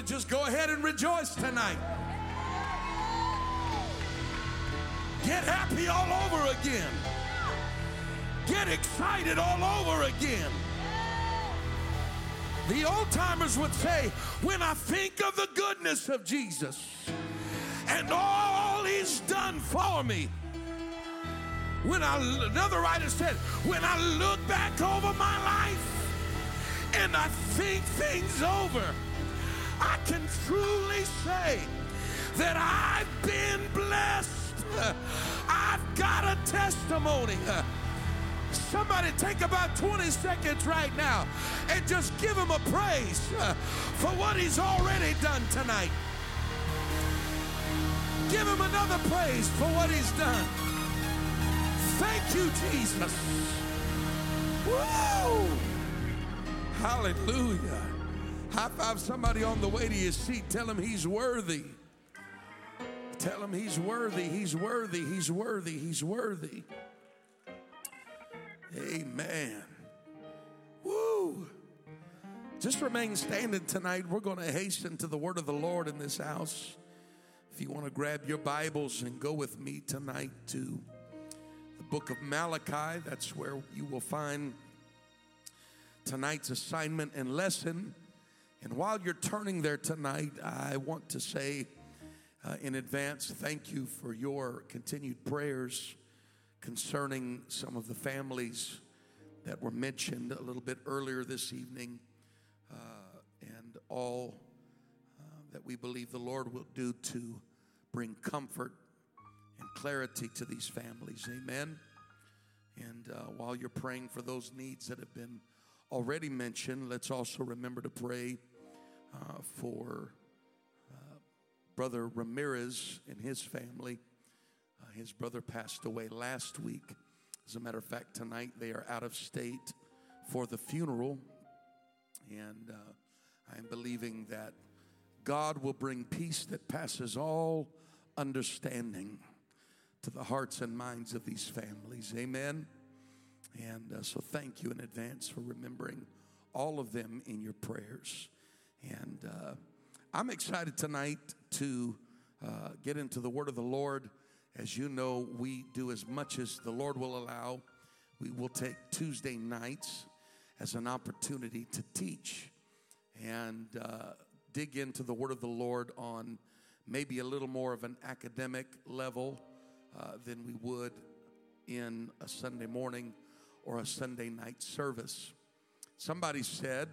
to just go ahead and rejoice tonight. Get happy all over again. Get excited all over again. The old timers would say, when I think of the goodness of Jesus and all he's done for me, when I, another writer said, when I look back over my life and I think things over, I can truly say that I've been blessed. I've got a testimony. Somebody take about 20 seconds right now and just give him a praise for what he's already done tonight. Give him another praise for what he's done. Thank you, Jesus. Woo! Hallelujah. High five somebody on the way to your seat. Tell him he's worthy. Tell him he's worthy, he's worthy, he's worthy, he's worthy. Amen. Woo. Just remain standing tonight. We're going to hasten to the word of the Lord in this house. If you want to grab your Bibles and go with me tonight to the book of Malachi, that's where you will find tonight's assignment and lesson. And while you're turning there tonight, I want to say uh, in advance thank you for your continued prayers concerning some of the families that were mentioned a little bit earlier this evening uh, and all uh, that we believe the Lord will do to bring comfort and clarity to these families. Amen. And uh, while you're praying for those needs that have been already mentioned, let's also remember to pray uh, for uh, Brother Ramirez and his family. Uh, his brother passed away last week. As a matter of fact, tonight they are out of state for the funeral. And uh, I'm believing that God will bring peace that passes all understanding to the hearts and minds of these families. Amen. And uh, so thank you in advance for remembering all of them in your prayers. And uh, I'm excited tonight to uh, get into the word of the Lord. As you know, we do as much as the Lord will allow. We will take Tuesday nights as an opportunity to teach and uh, dig into the word of the Lord on maybe a little more of an academic level uh, than we would in a Sunday morning or a Sunday night service. Somebody said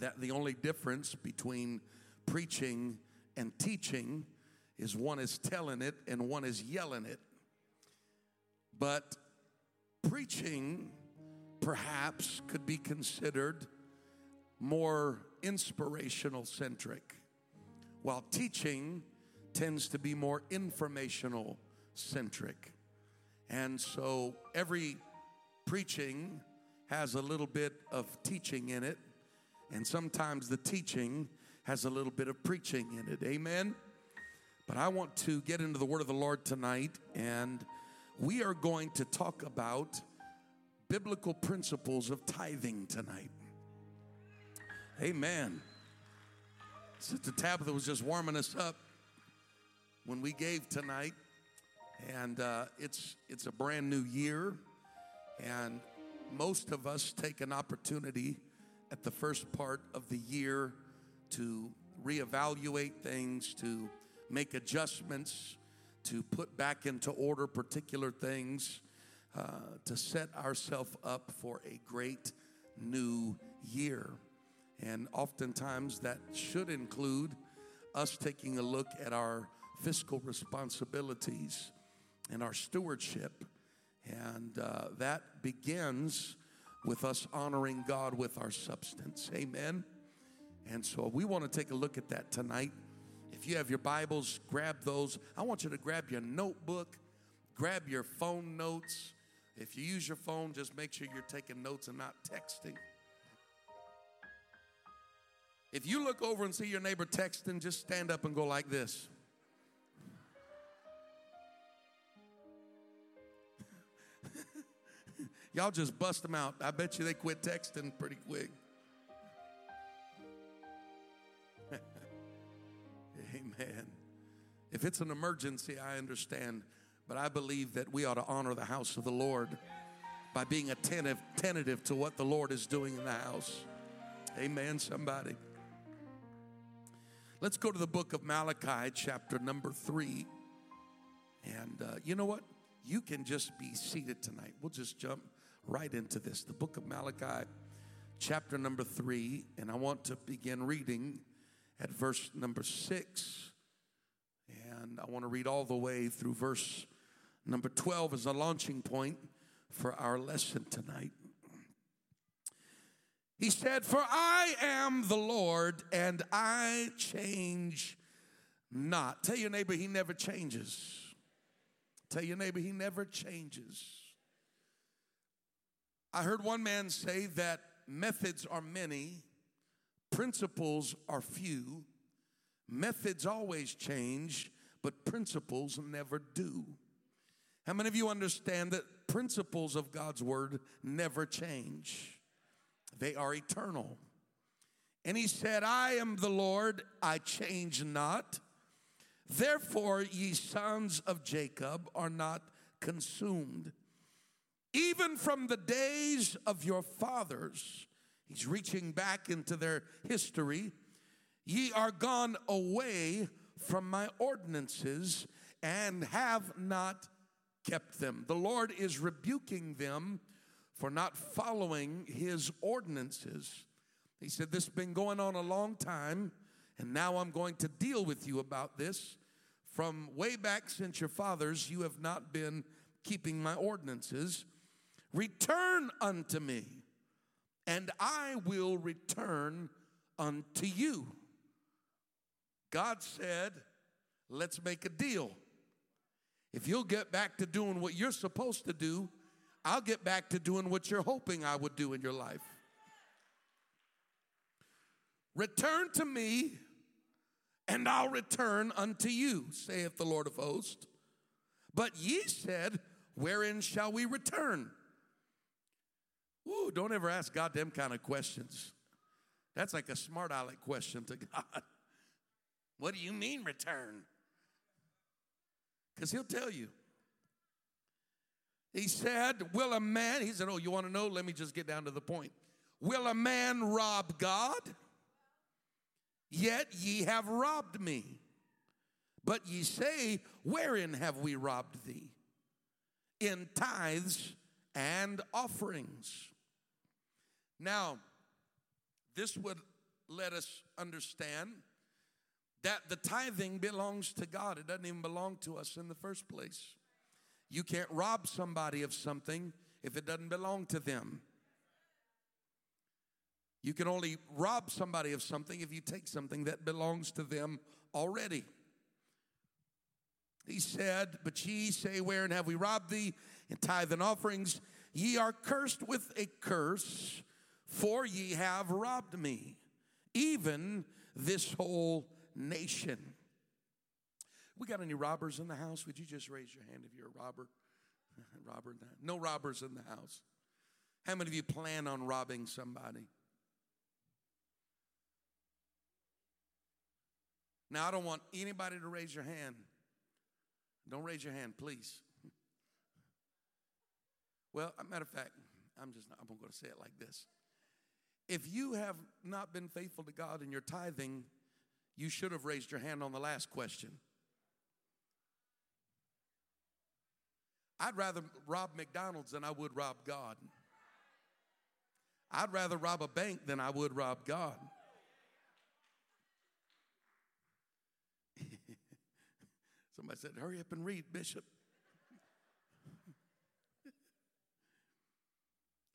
that the only difference between preaching and teaching is one is telling it and one is yelling it. But preaching perhaps could be considered more inspirational centric, while teaching tends to be more informational centric. And so every preaching has a little bit of teaching in it, and sometimes the teaching has a little bit of preaching in it. Amen. But I want to get into the word of the Lord tonight, and we are going to talk about biblical principles of tithing tonight. Amen. Sister Tabitha was just warming us up when we gave tonight, and uh, it's it's a brand new year, and most of us take an opportunity at the first part of the year to reevaluate things, to make adjustments, to put back into order particular things, uh, to set ourselves up for a great new year. And oftentimes that should include us taking a look at our fiscal responsibilities and our stewardship. And uh, that begins with us honoring God with our substance. Amen. And so we want to take a look at that tonight. If you have your Bibles, grab those. I want you to grab your notebook, grab your phone notes. If you use your phone, just make sure you're taking notes and not texting. If you look over and see your neighbor texting, just stand up and go like this. Y'all just bust them out. I bet you they quit texting pretty quick. Amen. If it's an emergency, I understand. But I believe that we ought to honor the house of the Lord by being attentive, tentative to what the Lord is doing in the house. Amen, somebody. Let's go to the book of Malachi, chapter number three. And uh, you know what? You can just be seated tonight. We'll just jump right into this. The book of Malachi, chapter number three. And I want to begin reading at verse number six. And I want to read all the way through verse number 12 as a launching point for our lesson tonight. He said, For I am the Lord and I change not. Tell your neighbor, he never changes. Tell your neighbor, he never changes. I heard one man say that methods are many, principles are few. Methods always change, but principles never do. How many of you understand that principles of God's word never change? They are eternal. And he said, I am the Lord, I change not. Therefore, ye sons of Jacob are not consumed. Even from the days of your fathers, he's reaching back into their history, ye are gone away from my ordinances and have not kept them. The Lord is rebuking them for not following his ordinances. He said, This has been going on a long time, and now I'm going to deal with you about this. From way back since your fathers, you have not been keeping my ordinances. Return unto me, and I will return unto you. God said, Let's make a deal. If you'll get back to doing what you're supposed to do, I'll get back to doing what you're hoping I would do in your life. Return to me, and I'll return unto you, saith the Lord of hosts. But ye said, Wherein shall we return? Ooh, don't ever ask God them kind of questions. That's like a smart aleck question to God. What do you mean return? Because he'll tell you. He said, Will a man, he said, Oh, you want to know? Let me just get down to the point. Will a man rob God? Yet ye have robbed me. But ye say, Wherein have we robbed thee? In tithes and offerings. Now, this would let us understand that the tithing belongs to God. It doesn't even belong to us in the first place. You can't rob somebody of something if it doesn't belong to them. You can only rob somebody of something if you take something that belongs to them already. He said, But ye say, Wherein have we robbed thee? In tithe and offerings, ye are cursed with a curse, for ye have robbed me, even this whole nation. We got any robbers in the house? Would you just raise your hand if you're a robber? robber, no robbers in the house. How many of you plan on robbing somebody? Now, I don't want anybody to raise your hand. Don't raise your hand, please. Well, matter of fact, I'm just not, I'm going to say it like this. If you have not been faithful to God in your tithing, you should have raised your hand on the last question. I'd rather rob McDonald's than I would rob God. I'd rather rob a bank than I would rob God. Somebody said, Hurry up and read, Bishop.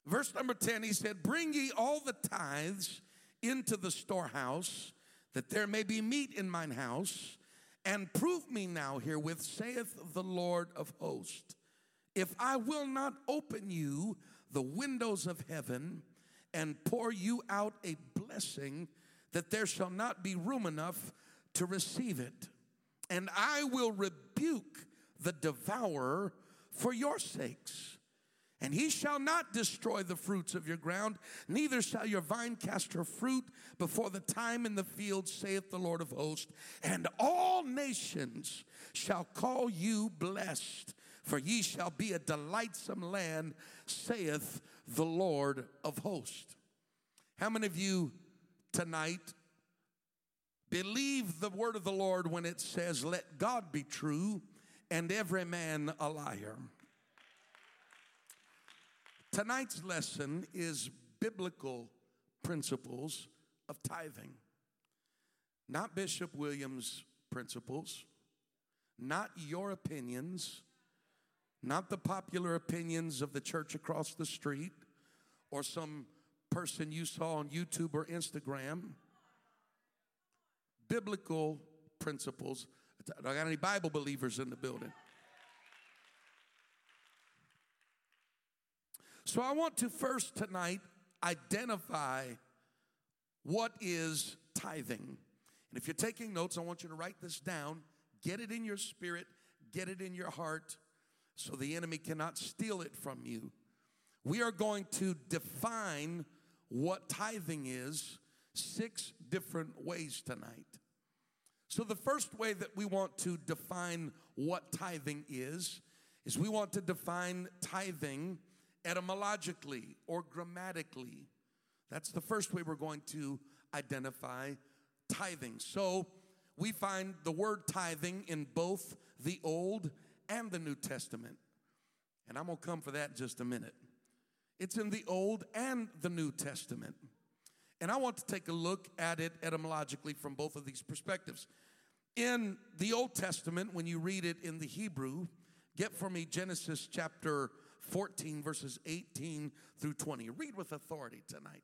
Verse number 10, he said, Bring ye all the tithes into the storehouse that there may be meat in mine house, and prove me now herewith, saith the Lord of hosts, if I will not open you the windows of heaven and pour you out a blessing, that there shall not be room enough to receive it. And I will rebuke the devourer for your sakes, And he shall not destroy the fruits of your ground, neither shall your vine cast her fruit before the time in the field, saith the Lord of hosts. And all nations shall call you blessed, for ye shall be a delightsome land, saith the Lord of hosts. How many of you tonight believe the word of the Lord when it says, Let God be true and every man a liar? Tonight's lesson is biblical principles of tithing. Not Bishop Williams' principles, not your opinions, not the popular opinions of the church across the street or some person you saw on YouTube or Instagram. Biblical principles. I got any Bible believers in the building? So I want to first tonight identify what is tithing. And if you're taking notes, I want you to write this down, get it in your spirit, get it in your heart, so the enemy cannot steal it from you. We are going to define what tithing is six different ways tonight. So, the first way that we want to define what tithing is, is we want to define tithing etymologically or grammatically. That's the first way we're going to identify tithing. So we find the word tithing in both the Old and the New Testament. And I'm going to come for that in just a minute. It's in the Old and the New Testament. And I want to take a look at it etymologically from both of these perspectives. In the Old Testament, when you read it in the Hebrew, get for me Genesis chapter 14, verses 18 through 20. Read with authority tonight.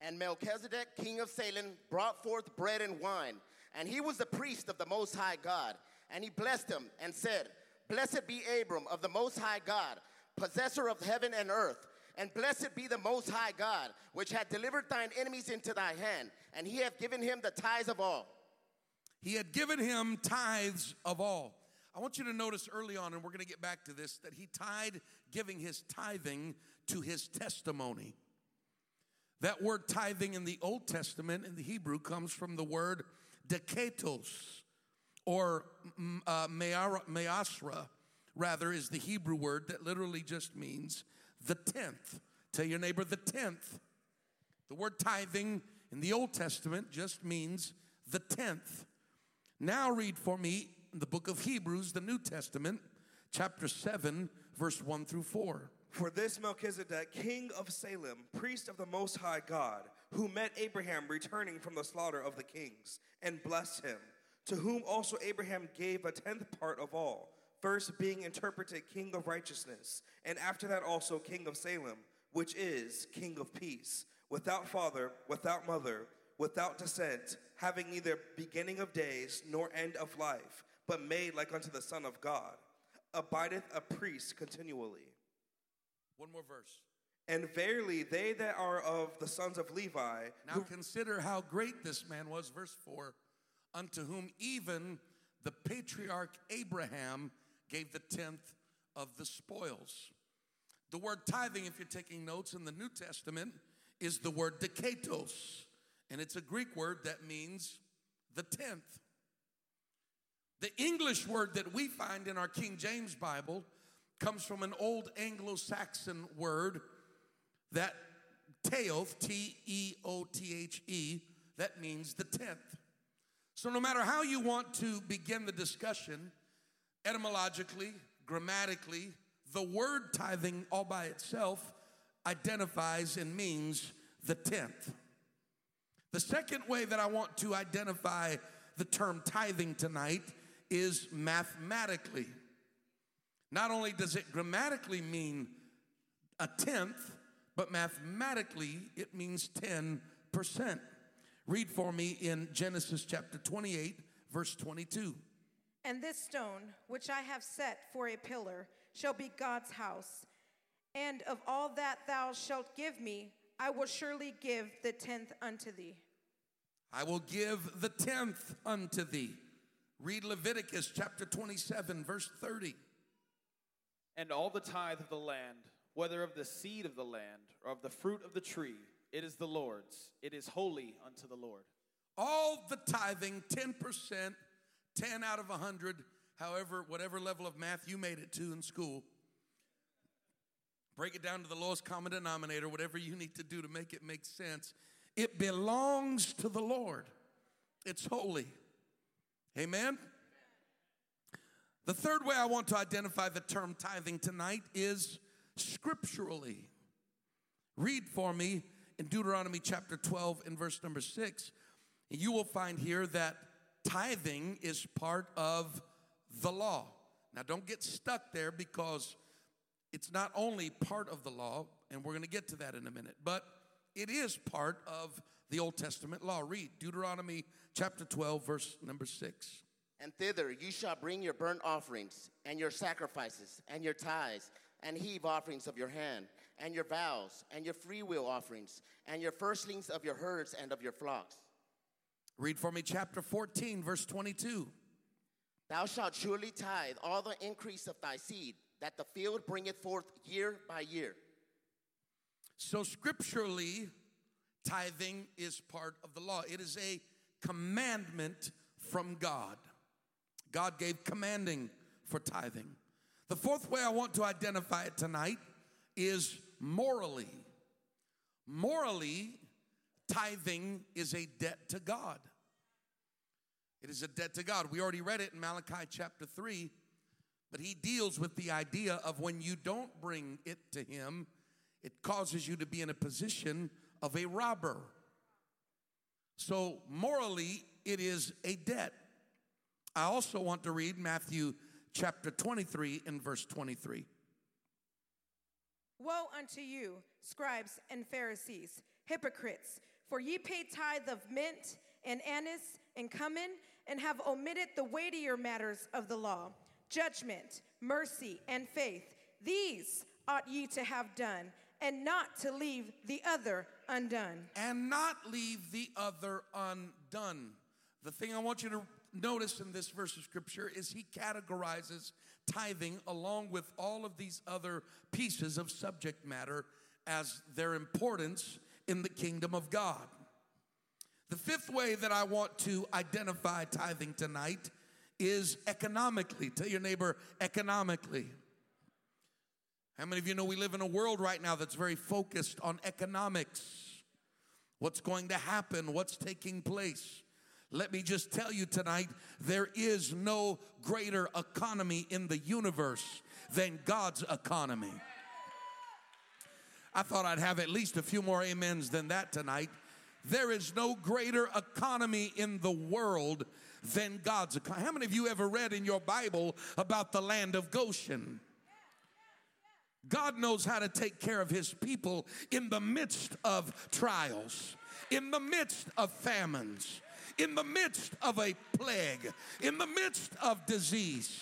And Melchizedek, king of Salem, brought forth bread and wine. And he was the priest of the Most High God. And he blessed him and said, Blessed be Abram of the Most High God, possessor of heaven and earth. And blessed be the Most High God, which had delivered thine enemies into thy hand. And he hath given him the tithes of all. He had given him tithes of all. I want you to notice early on, and we're going to get back to this, that he tied giving his tithing to his testimony. That word tithing in the Old Testament in the Hebrew comes from the word deketos, or mm, uh, measra, rather, is the Hebrew word that literally just means the tenth. Tell your neighbor the tenth. The word tithing in the Old Testament just means the tenth. Now read for me the book of Hebrews, the New Testament, chapter 7, verse 1 through 4. For this Melchizedek, king of Salem, priest of the Most High God, who met Abraham returning from the slaughter of the kings, and blessed him, to whom also Abraham gave a tenth part of all, first being interpreted king of righteousness, and after that also king of Salem, which is king of peace, without father, without mother, without descent, having neither beginning of days nor end of life but made like unto the Son of God, abideth a priest continually. One more verse. And verily, they that are of the sons of Levi. Now who, consider how great this man was, verse 4 unto whom even the patriarch Abraham gave the tenth of the spoils. The word tithing, if you're taking notes in the New Testament, is the word deketos, and it's a Greek word that means the tenth. The English word that we find in our King James Bible comes from an old Anglo Saxon word that teoth, T E O T H E, that means the tenth. So, no matter how you want to begin the discussion, etymologically, grammatically, the word tithing all by itself identifies and means the tenth. The second way that I want to identify the term tithing tonight is mathematically. Not only does it grammatically mean a tenth, but mathematically it means 10%. Read for me in Genesis chapter 28, verse 22. And this stone, which I have set for a pillar, shall be God's house. And of all that thou shalt give me, I will surely give the tenth unto thee. I will give the tenth unto thee. Read Leviticus chapter 27, verse 30. And all the tithe of the land, whether of the seed of the land or of the fruit of the tree, it is the Lord's. It is holy unto the Lord. All the tithing, 10%, 10 out of 100, however, whatever level of math you made it to in school. Break it down to the lowest common denominator, whatever you need to do to make it make sense. It belongs to the Lord, it's holy. Amen? The third way I want to identify the term tithing tonight is scripturally. Read for me in Deuteronomy chapter 12 and verse number 6. You will find here that tithing is part of the law. Now, don't get stuck there because it's not only part of the law, and we're going to get to that in a minute, but it is part of the Old Testament law. Read Deuteronomy chapter 12, verse number 6. And thither you shall bring your burnt offerings, and your sacrifices, and your tithes, and heave offerings of your hand, and your vows, and your freewill offerings, and your firstlings of your herds and of your flocks. Read for me chapter 14, verse 22. Thou shalt surely tithe all the increase of thy seed, that the field bringeth forth year by year. So, scripturally, tithing is part of the law. It is a commandment from God. God gave commanding for tithing. The fourth way I want to identify it tonight is morally. Morally, tithing is a debt to God. It is a debt to God. We already read it in Malachi chapter 3, but he deals with the idea of when you don't bring it to him, it causes you to be in a position of a robber. So, morally, it is a debt. I also want to read Matthew chapter 23 and verse 23. Woe unto you, scribes and Pharisees, hypocrites, for ye pay tithe of mint and anise and cumin, and have omitted the weightier matters of the law judgment, mercy, and faith. These ought ye to have done, and not to leave the other undone. And not leave the other undone. The thing I want you to notice in this verse of scripture is he categorizes tithing along with all of these other pieces of subject matter as their importance in the kingdom of God. The fifth way that I want to identify tithing tonight is economically. Tell your neighbor, economically. How many of you know we live in a world right now that's very focused on economics? What's going to happen? What's taking place? Let me just tell you tonight there is no greater economy in the universe than God's economy. I thought I'd have at least a few more amens than that tonight. There is no greater economy in the world than God's economy. How many of you ever read in your Bible about the land of Goshen? God knows how to take care of his people in the midst of trials, in the midst of famines, in the midst of a plague, in the midst of disease.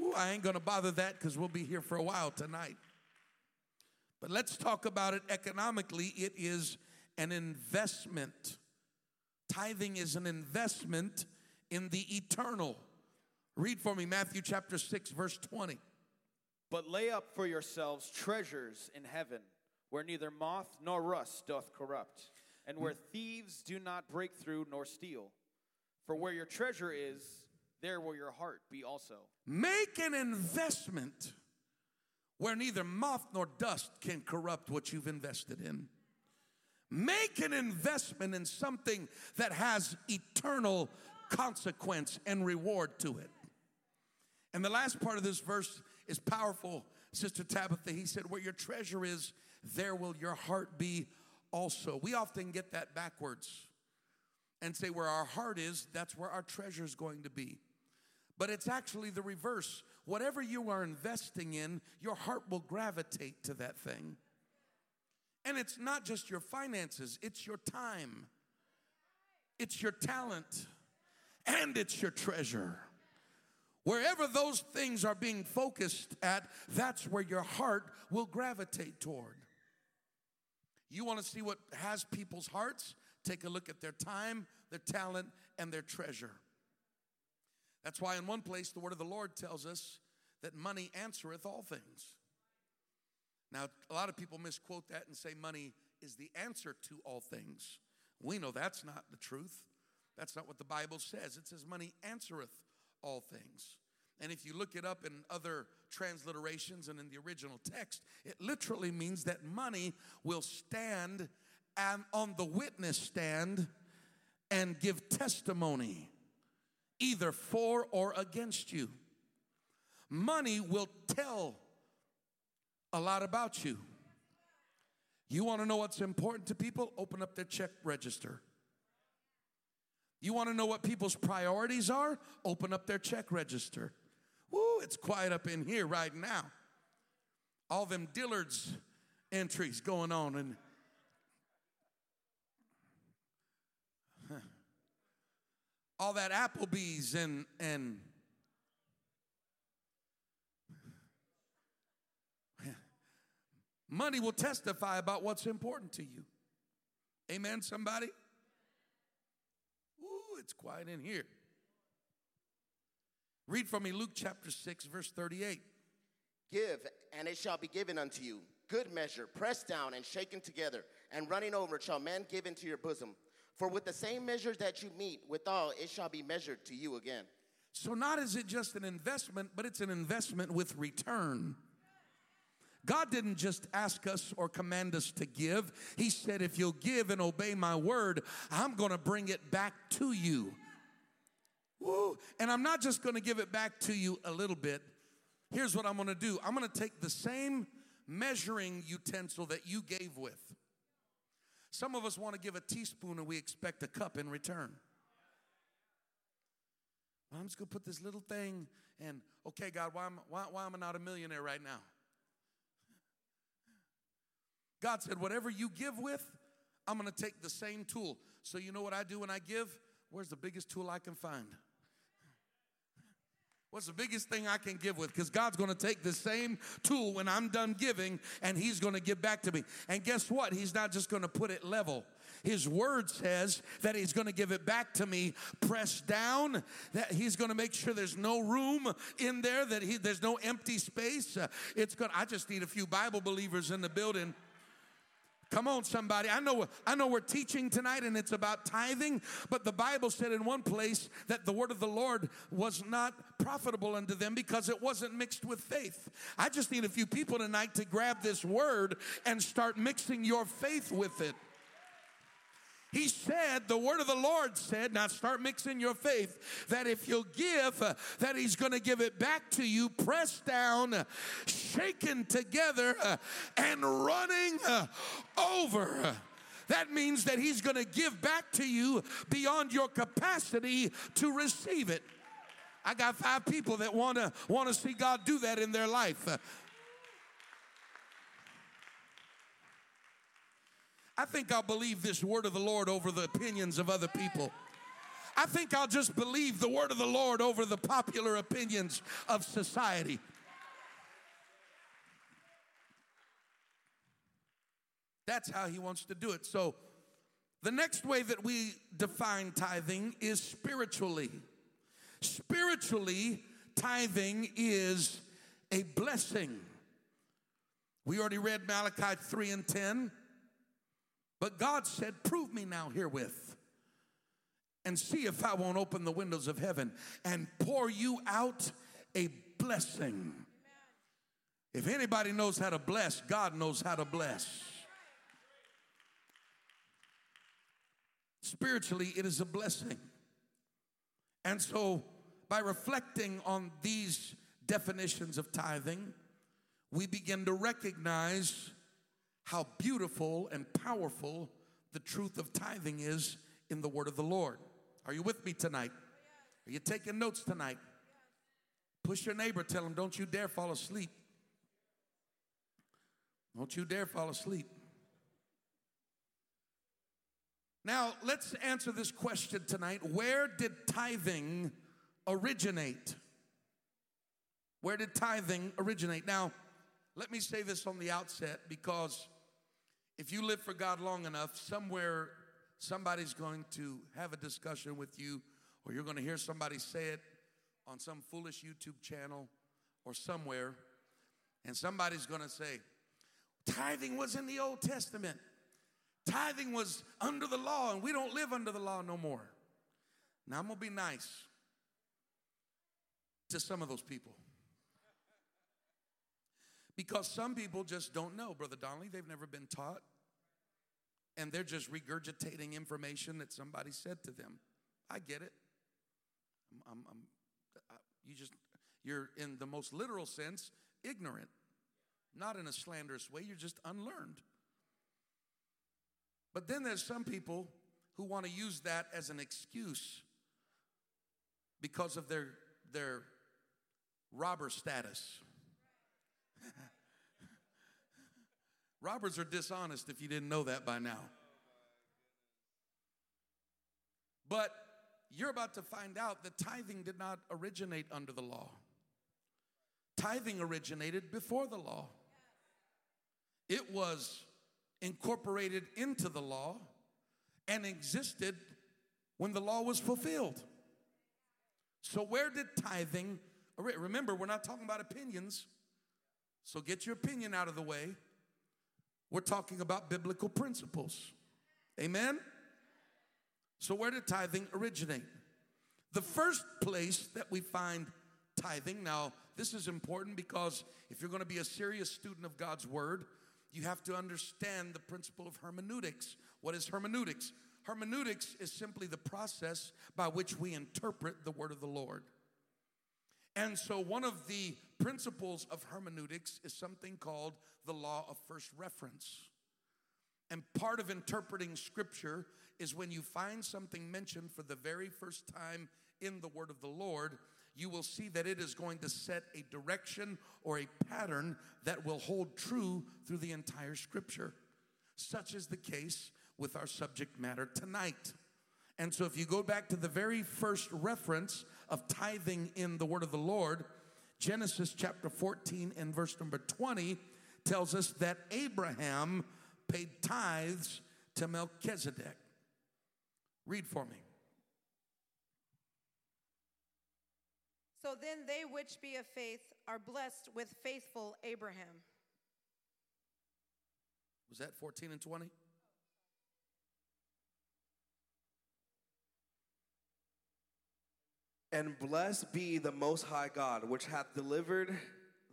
Ooh, I ain't gonna bother that because we'll be here for a while tonight. But let's talk about it economically. It is an investment. Tithing is an investment in the eternal. Read for me Matthew chapter 6, verse 20. But lay up for yourselves treasures in heaven, where neither moth nor rust doth corrupt, and where thieves do not break through nor steal. For where your treasure is, there will your heart be also. Make an investment where neither moth nor dust can corrupt what you've invested in. Make an investment in something that has eternal consequence and reward to it. And the last part of this verse is powerful. Sister Tabitha, he said, Where your treasure is, there will your heart be also. We often get that backwards and say, Where our heart is, that's where our treasure is going to be. But it's actually the reverse. Whatever you are investing in, your heart will gravitate to that thing. And it's not just your finances, it's your time, it's your talent, and it's your treasure. Wherever those things are being focused at, that's where your heart will gravitate toward. You want to see what has people's hearts? Take a look at their time, their talent, and their treasure. That's why, in one place, the word of the Lord tells us that money answereth all things. Now, a lot of people misquote that and say money is the answer to all things. We know that's not the truth. That's not what the Bible says. It says money answereth all things. And if you look it up in other transliterations and in the original text, it literally means that money will stand and on the witness stand and give testimony either for or against you. Money will tell a lot about you. You want to know what's important to people? Open up their check register. You want to know what people's priorities are? Open up their check register. Woo, it's quiet up in here right now. All them Dillard's entries going on and all that Applebee's and and money will testify about what's important to you. Amen, somebody? It's quiet in here. Read for me Luke chapter 6, verse 38. Give, and it shall be given unto you. Good measure, pressed down and shaken together, and running over shall men give into your bosom. For with the same measure that you meet withal, it shall be measured to you again. So, not is it just an investment, but it's an investment with return. God didn't just ask us or command us to give. He said, if you'll give and obey my word, I'm going to bring it back to you. Woo. And I'm not just going to give it back to you a little bit. Here's what I'm going to do I'm going to take the same measuring utensil that you gave with. Some of us want to give a teaspoon and we expect a cup in return. I'm just going to put this little thing and, okay, God, why am, why, why am I not a millionaire right now? God said, whatever you give with, I'm to take the same tool. So, you know what I do when I give? Where's the biggest tool I can find? What's the biggest thing I can give with? Because God's going to take the same tool when I'm done giving and He's going to give back to me. And guess what? He's not just going to put it level. His word says that He's going to give it back to me pressed down, that He's going to make sure there's no room in there, that he, there's no empty space. Uh, it's going I just need a few Bible believers in the building Come on, somebody. I know, I know we're teaching tonight and it's about tithing, but the Bible said in one place that the word of the Lord was not profitable unto them because it wasn't mixed with faith. I just need a few people tonight to grab this word and start mixing your faith with it. He said, the word of the Lord said, now start mixing your faith, that if you'll give, that He's going to give it back to you, pressed down, shaken together, and running over. That means that He's going to give back to you beyond your capacity to receive it. I got five people that want to want to see God do that in their life. I think I'll believe this word of the Lord over the opinions of other people. I think I'll just believe the word of the Lord over the popular opinions of society. That's how he wants to do it. So, the next way that we define tithing is spiritually. Spiritually, tithing is a blessing. We already read Malachi 3 and 10. But God said, Prove me now herewith and see if I won't open the windows of heaven and pour you out a blessing. If anybody knows how to bless, God knows how to bless. Spiritually, it is a blessing. And so, by reflecting on these definitions of tithing, we begin to recognize how beautiful and powerful the truth of tithing is in the word of the Lord. Are you with me tonight? Are you taking notes tonight? Push your neighbor, tell him, don't you dare fall asleep. Don't you dare fall asleep. Now, let's answer this question tonight. Where did tithing originate? Where did tithing originate? Now, let me say this on the outset because if you live for God long enough, somewhere somebody's going to have a discussion with you, or you're going to hear somebody say it on some foolish YouTube channel or somewhere, and somebody's going to say, Tithing was in the Old Testament. Tithing was under the law, and we don't live under the law no more. Now, I'm going to be nice to some of those people. Because some people just don't know, Brother Donnelly. They've never been taught. And they're just regurgitating information that somebody said to them. I get it. I'm, I'm, I'm, I, you just, you're in the most literal sense ignorant, not in a slanderous way. You're just unlearned. But then there's some people who want to use that as an excuse because of their, their robber status. Robbers are dishonest if you didn't know that by now. But you're about to find out that tithing did not originate under the law. Tithing originated before the law. It was incorporated into the law and existed when the law was fulfilled. So, where did tithing, remember, we're not talking about opinions, so get your opinion out of the way. We're talking about biblical principles. Amen? So, where did tithing originate? The first place that we find tithing, now, this is important because if you're going to be a serious student of God's word, you have to understand the principle of hermeneutics. What is hermeneutics? Hermeneutics is simply the process by which we interpret the word of the Lord. And so, one of the principles of hermeneutics is something called the law of first reference. And part of interpreting scripture is when you find something mentioned for the very first time in the word of the Lord, you will see that it is going to set a direction or a pattern that will hold true through the entire scripture. Such is the case with our subject matter tonight. And so, if you go back to the very first reference of tithing in the word of the Lord, Genesis chapter 14 and verse number 20 tells us that Abraham paid tithes to Melchizedek. Read for me. So then they which be of faith are blessed with faithful Abraham. Was that 14 and 20? And blessed be the Most High God, which hath delivered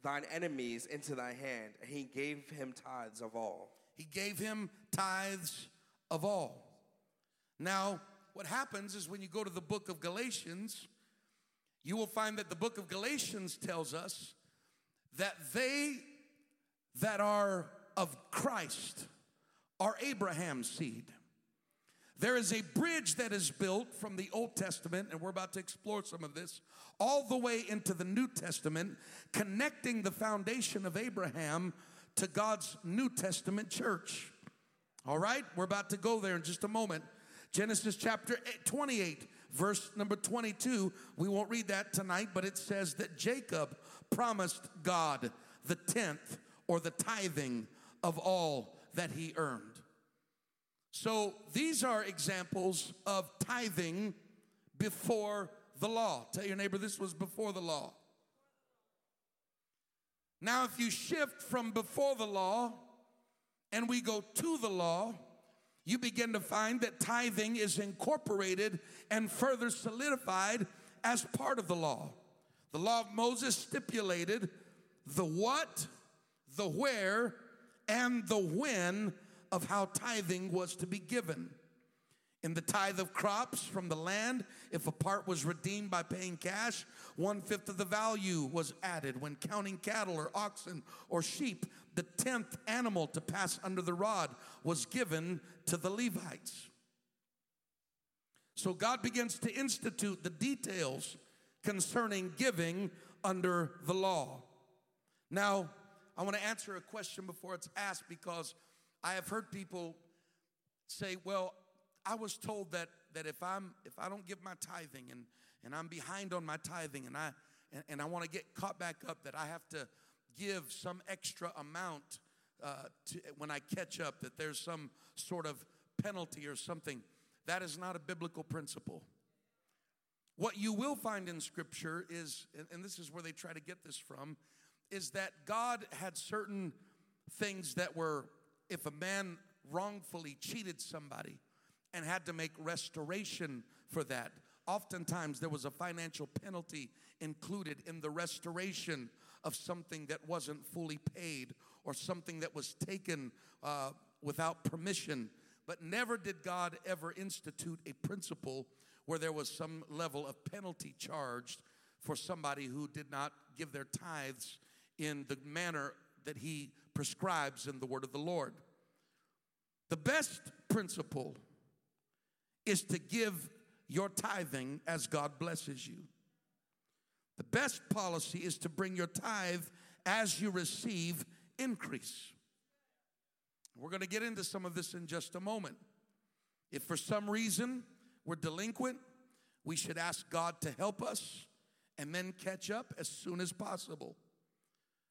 thine enemies into thy hand, and he gave him tithes of all. He gave him tithes of all. Now, what happens is when you go to the book of Galatians, you will find that the book of Galatians tells us that they that are of Christ are Abraham's seed. There is a bridge that is built from the Old Testament, and we're about to explore some of this, all the way into the New Testament, connecting the foundation of Abraham to God's New Testament church. All right, we're about to go there in just a moment. Genesis chapter 28, verse number 22. We won't read that tonight, but it says that Jacob promised God the tenth or the tithing of all that he earned. So these are examples of tithing before the law. Tell your neighbor this was before the law. Now, if you shift from before the law and we go to the law, you begin to find that tithing is incorporated and further solidified as part of the law. The law of Moses stipulated the what, the where, and the when of how tithing was to be given. In the tithe of crops from the land, if a part was redeemed by paying cash, one fifth of the value was added. When counting cattle or oxen or sheep, the tenth animal to pass under the rod was given to the Levites. So God begins to institute the details concerning giving under the law. Now, I want to answer a question before it's asked because I have heard people say, well, I was told that, that if, I'm, if I don't give my tithing and, and I'm behind on my tithing and I, and, and I want to get caught back up, that I have to give some extra amount uh, to, when I catch up, that there's some sort of penalty or something. That is not a biblical principle. What you will find in Scripture is, and this is where they try to get this from, is that God had certain things that were, if a man wrongfully cheated somebody and had to make restoration for that, oftentimes there was a financial penalty included in the restoration of something that wasn't fully paid or something that was taken uh, without permission. But never did God ever institute a principle where there was some level of penalty charged for somebody who did not give their tithes in the manner that He prescribes in the word of the Lord. The best principle is to give your tithing as God blesses you. The best policy is to bring your tithe as you receive increase. We're going to get into some of this in just a moment. If for some reason we're delinquent, we should ask God to help us and then catch up as soon as possible.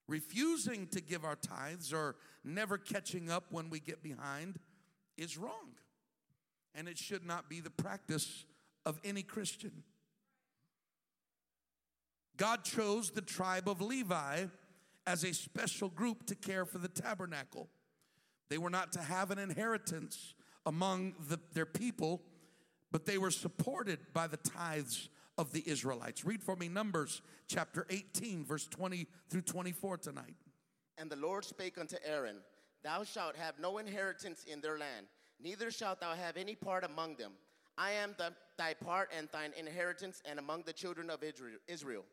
Refusing to give our tithes or never catching up when we get behind is wrong. And it should not be the practice of any Christian. God chose the tribe of Levi as a special group to care for the tabernacle. They were not to have an inheritance among the, their people, but they were supported by the tithes of the Israelites. Read for me Numbers chapter 18, verse 20 through 24 tonight. And the Lord spake unto Aaron, Thou shalt have no inheritance in their land, neither shalt thou have any part among them. I am the, thy part and thine inheritance, and among the children of Israel.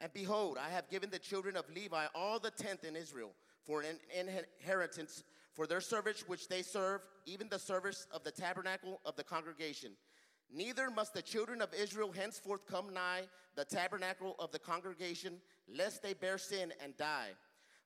And behold, I have given the children of Levi all the tenth in Israel for an inheritance for their service which they serve, even the service of the tabernacle of the congregation. Neither must the children of Israel henceforth come nigh the tabernacle of the congregation, lest they bear sin and die.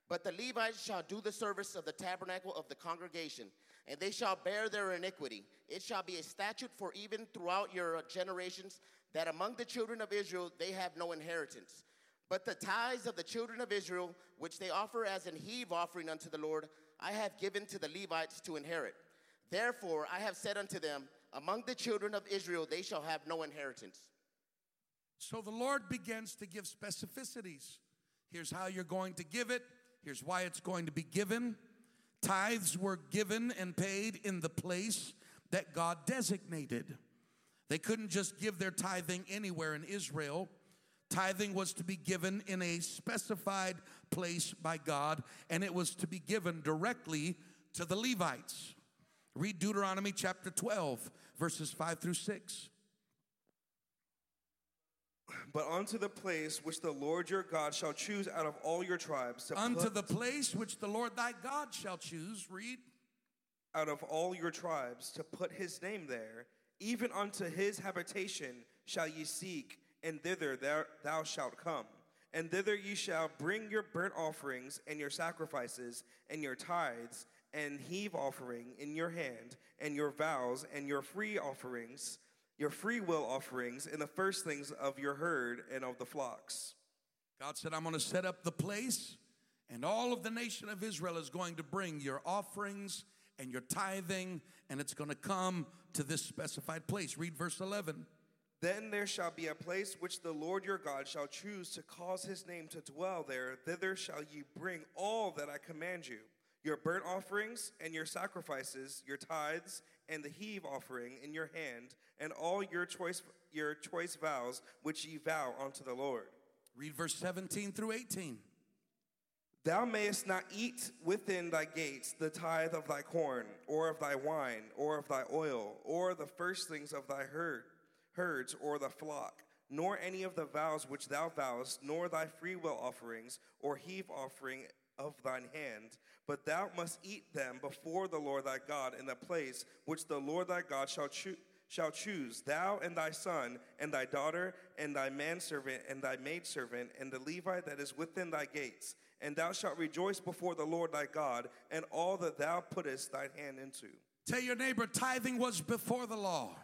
But the Levites shall do the service of the tabernacle of the congregation, and they shall bear their iniquity. It shall be a statute for even throughout your generations that among the children of Israel they have no inheritance. But the tithes of the children of Israel, which they offer as an heave offering unto the Lord, I have given to the Levites to inherit. Therefore I have said unto them, Among the children of Israel they shall have no inheritance. So the Lord begins to give specificities. Here's how you're going to give it, here's why it's going to be given. Tithes were given and paid in the place that God designated. They couldn't just give their tithing anywhere in Israel. Tithing was to be given in a specified place by God, and it was to be given directly to the Levites. Read Deuteronomy chapter 12, verses 5 through 6. But unto the place which the Lord your God shall choose out of all your tribes. unto put, the place which the Lord thy God shall choose, read. Out of all your tribes to put his name there, even unto his habitation shall ye seek and thither thou, thou shalt come. And thither ye shall bring your burnt offerings and your sacrifices and your tithes and heave offering in your hand and your vows and your free offerings, your free will offerings, and the first things of your herd and of the flocks. God said, I'm going to set up the place, and all of the nation of Israel is going to bring your offerings and your tithing, and it's going to come to this specified place. Read verse 11. Then there shall be a place which the Lord your God shall choose to cause his name to dwell there. Thither shall ye bring all that I command you your burnt offerings and your sacrifices, your tithes and the heave offering in your hand, and all your choice, your choice vows which ye vow unto the Lord. Read verse 17 through 18. Thou mayest not eat within thy gates the tithe of thy corn, or of thy wine, or of thy oil, or the firstlings of thy herd herds, or the flock, nor any of the vows which thou vowest, nor thy freewill offerings, or heave offering of thine hand, but thou must eat them before the Lord thy God in the place which the Lord thy God shall choose shall choose, thou and thy son, and thy daughter, and thy manservant, and thy maidservant, and the Levite that is within thy gates. And thou shalt rejoice before the Lord thy God, and all that thou puttest thine hand into. Tell your neighbor, tithing was before the law.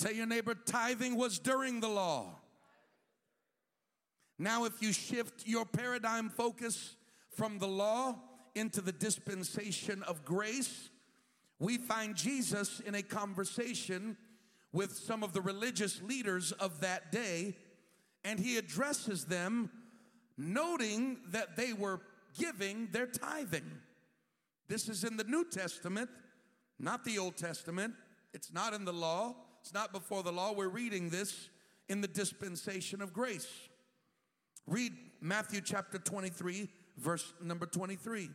Tell your neighbor, tithing was during the law. Now, if you shift your paradigm focus from the law into the dispensation of grace, we find Jesus in a conversation with some of the religious leaders of that day, and he addresses them, noting that they were giving their tithing. This is in the New Testament, not the Old Testament. It's not in the law, it's not before the law. We're reading this in the dispensation of grace. Read Matthew chapter 23, verse number 23.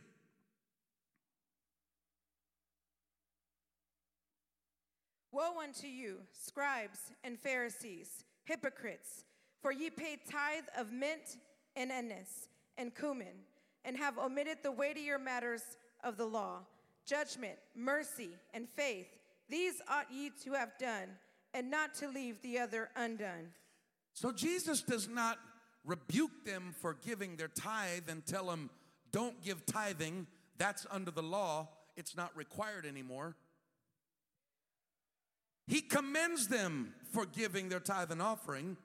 Woe unto you, scribes and Pharisees, hypocrites, for ye pay tithe of mint and anise and cumin, and have omitted the weightier matters of the law judgment, mercy, and faith. These ought ye to have done, and not to leave the other undone. So Jesus does not rebuke them for giving their tithe and tell them, don't give tithing. That's under the law, it's not required anymore. He commends them for giving their tithe and offering,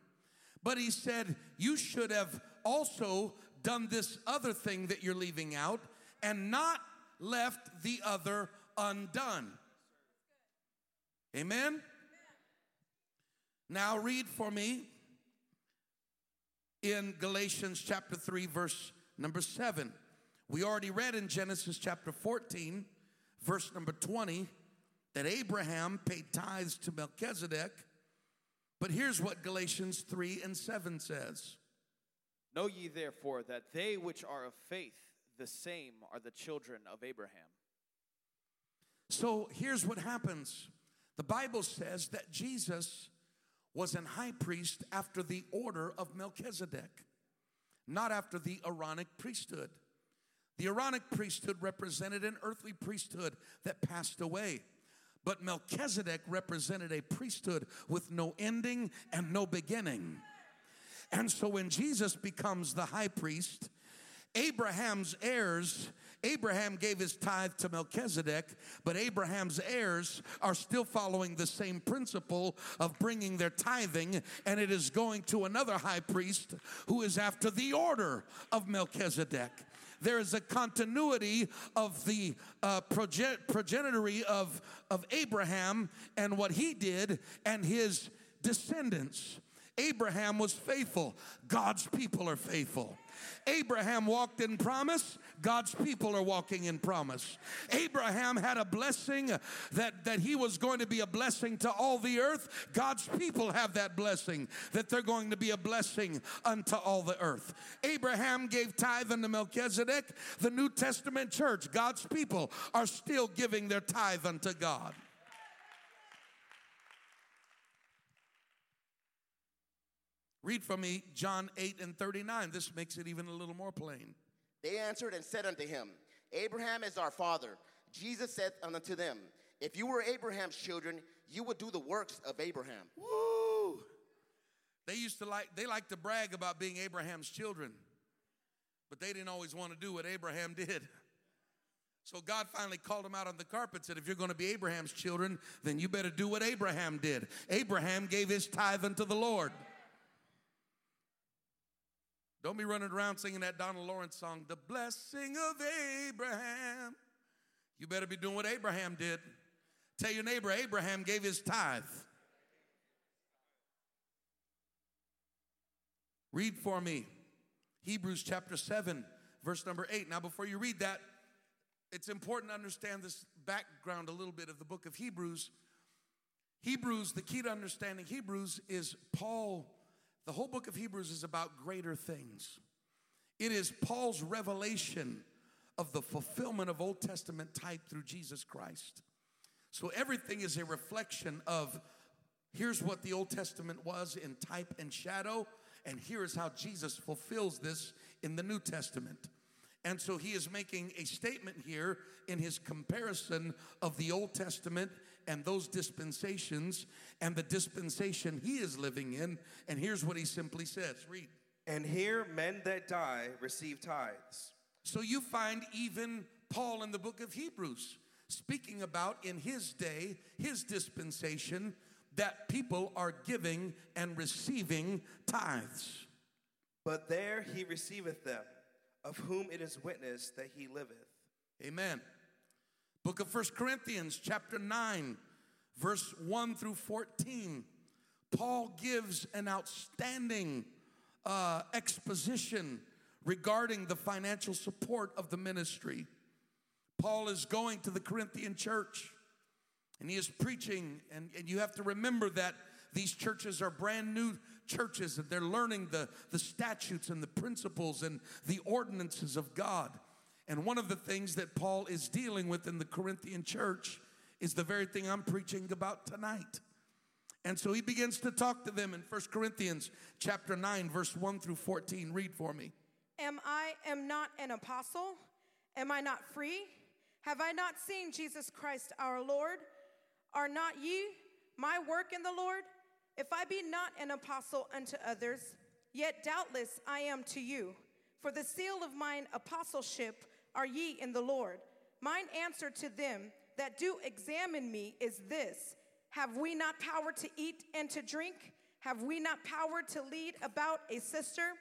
but he said, You should have also done this other thing that you're leaving out and not left the other undone. Amen? Now read for me in Galatians chapter 3, verse number 7. We already read in Genesis chapter 14, verse number 20, that Abraham paid tithes to Melchizedek. But here's what Galatians 3 and 7 says Know ye therefore that they which are of faith, the same are the children of Abraham. So here's what happens the Bible says that Jesus was an high priest after the order of Melchizedek, not after the Aaronic priesthood. The Aaronic priesthood represented an earthly priesthood that passed away. But Melchizedek represented a priesthood with no ending and no beginning. And so when Jesus becomes the high priest, Abraham's heirs, Abraham gave his tithe to Melchizedek, but Abraham's heirs are still following the same principle of bringing their tithing, and it is going to another high priest who is after the order of Melchizedek there is a continuity of the uh, proge- progenitory of, of Abraham and what he did and his descendants. Abraham was faithful, God's people are faithful. Abraham walked in promise. God's people are walking in promise. Abraham had a blessing that, that he was going to be a blessing to all the earth. God's people have that blessing that they're going to be a blessing unto all the earth. Abraham gave tithe unto Melchizedek. The New Testament church, God's people, are still giving their tithe unto God. Read for me John 8 and 39. This makes it even a little more plain. They answered and said unto him, Abraham is our father. Jesus said unto them, If you were Abraham's children, you would do the works of Abraham. Woo! They used to like they like to brag about being Abraham's children. But they didn't always want to do what Abraham did. So God finally called them out on the carpet and said if you're going to be Abraham's children, then you better do what Abraham did. Abraham gave his tithe unto the Lord. Don't be running around singing that Donald Lawrence song, The Blessing of Abraham. You better be doing what Abraham did. Tell your neighbor, Abraham gave his tithe. Read for me Hebrews chapter 7, verse number 8. Now, before you read that, it's important to understand this background a little bit of the book of Hebrews. Hebrews, the key to understanding Hebrews is Paul the whole book of Hebrews is about greater things. It is Paul's revelation of the fulfillment of Old Testament type through Jesus Christ. So everything is a reflection of here's what the Old Testament was in type and shadow, and here is how Jesus fulfills this in the New Testament. And so he is making a statement here in his comparison of the Old Testament and those dispensations and the dispensation he is living in. And here's what he simply says read. And here men that die receive tithes. So you find even Paul in the book of Hebrews speaking about in his day, his dispensation, that people are giving and receiving tithes. But there he receiveth them, of whom it is witnessed that he liveth. Amen. Book of First Corinthians, chapter 9, verse 1 through 14. Paul gives an outstanding uh, exposition regarding the financial support of the ministry. Paul is going to the Corinthian church and he is preaching, and, and you have to remember that these churches are brand new churches and they're learning the, the statutes and the principles and the ordinances of God. And one of the things that Paul is dealing with in the Corinthian church is the very thing I'm preaching about tonight. And so he begins to talk to them in 1 Corinthians chapter 9 verse 1 through 14. Read for me. Am I am not an apostle? Am I not free? Have I not seen Jesus Christ our Lord? Are not ye my work in the Lord? If I be not an apostle unto others, yet doubtless I am to you. For the seal of mine apostleship are ye in the Lord. Mine answer to them that do examine me is this Have we not power to eat and to drink? Have we not power to lead about a sister,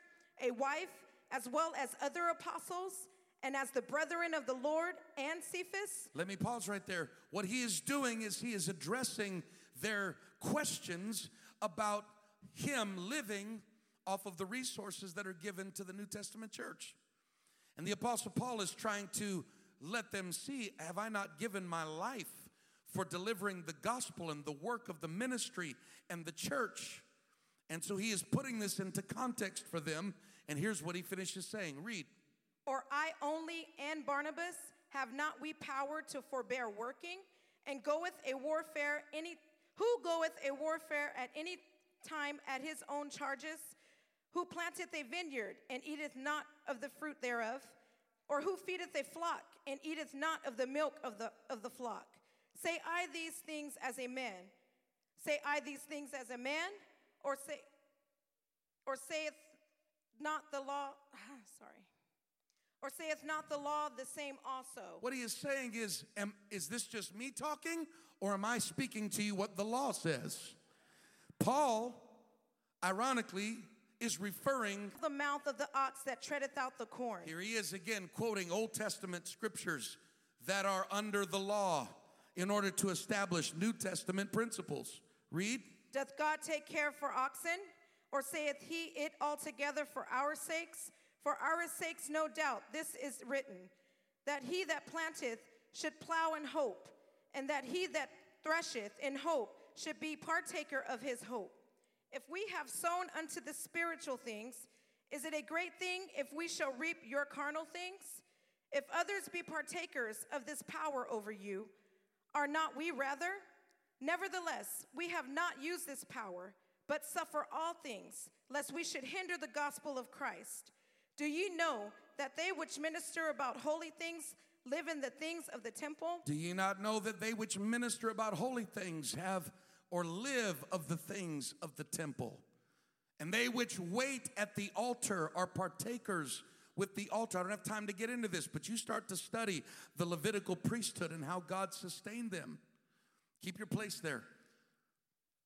a wife, as well as other apostles, and as the brethren of the Lord and Cephas? Let me pause right there. What he is doing is he is addressing their questions about him living off of the resources that are given to the New Testament church. And the Apostle Paul is trying to let them see have I not given my life for delivering the gospel and the work of the ministry and the church? And so he is putting this into context for them. And here's what he finishes saying read. Or I only and Barnabas have not we power to forbear working, and goeth a warfare any who goeth a warfare at any time at his own charges? Who planteth a vineyard and eateth not of the fruit thereof? Or who feedeth a flock and eateth not of the milk of the, of the flock? Say I these things as a man? Say I these things as a man? Or say, or saith not the law, sorry, or saith not the law the same also? What he is saying is, am, is this just me talking, or am I speaking to you what the law says? Paul, ironically, is referring, The mouth of the ox that treadeth out the corn. here he is again quoting Old Testament scriptures that are under the law in order to establish New Testament principles. Read. Doth God take care for oxen? Or saith he it altogether for our sakes? For our sakes, no doubt, this is written that he that planteth should plow in hope, and that he that thresheth in hope should be partaker of his hope. If we have sown unto the spiritual things, is it a great thing if we shall reap your carnal things? If others be partakers of this power over you, are not we rather? Nevertheless, we have not used this power, but suffer all things, lest we should hinder the gospel of Christ. Do ye know that they which minister about holy things live in the things of the temple? Do ye not know that they which minister about holy things have or live of the things of the temple? And they which wait at the altar are partakers with the altar. I don't have time to get into this, but you start to study the Levitical priesthood and how God sustained them. Keep your place there.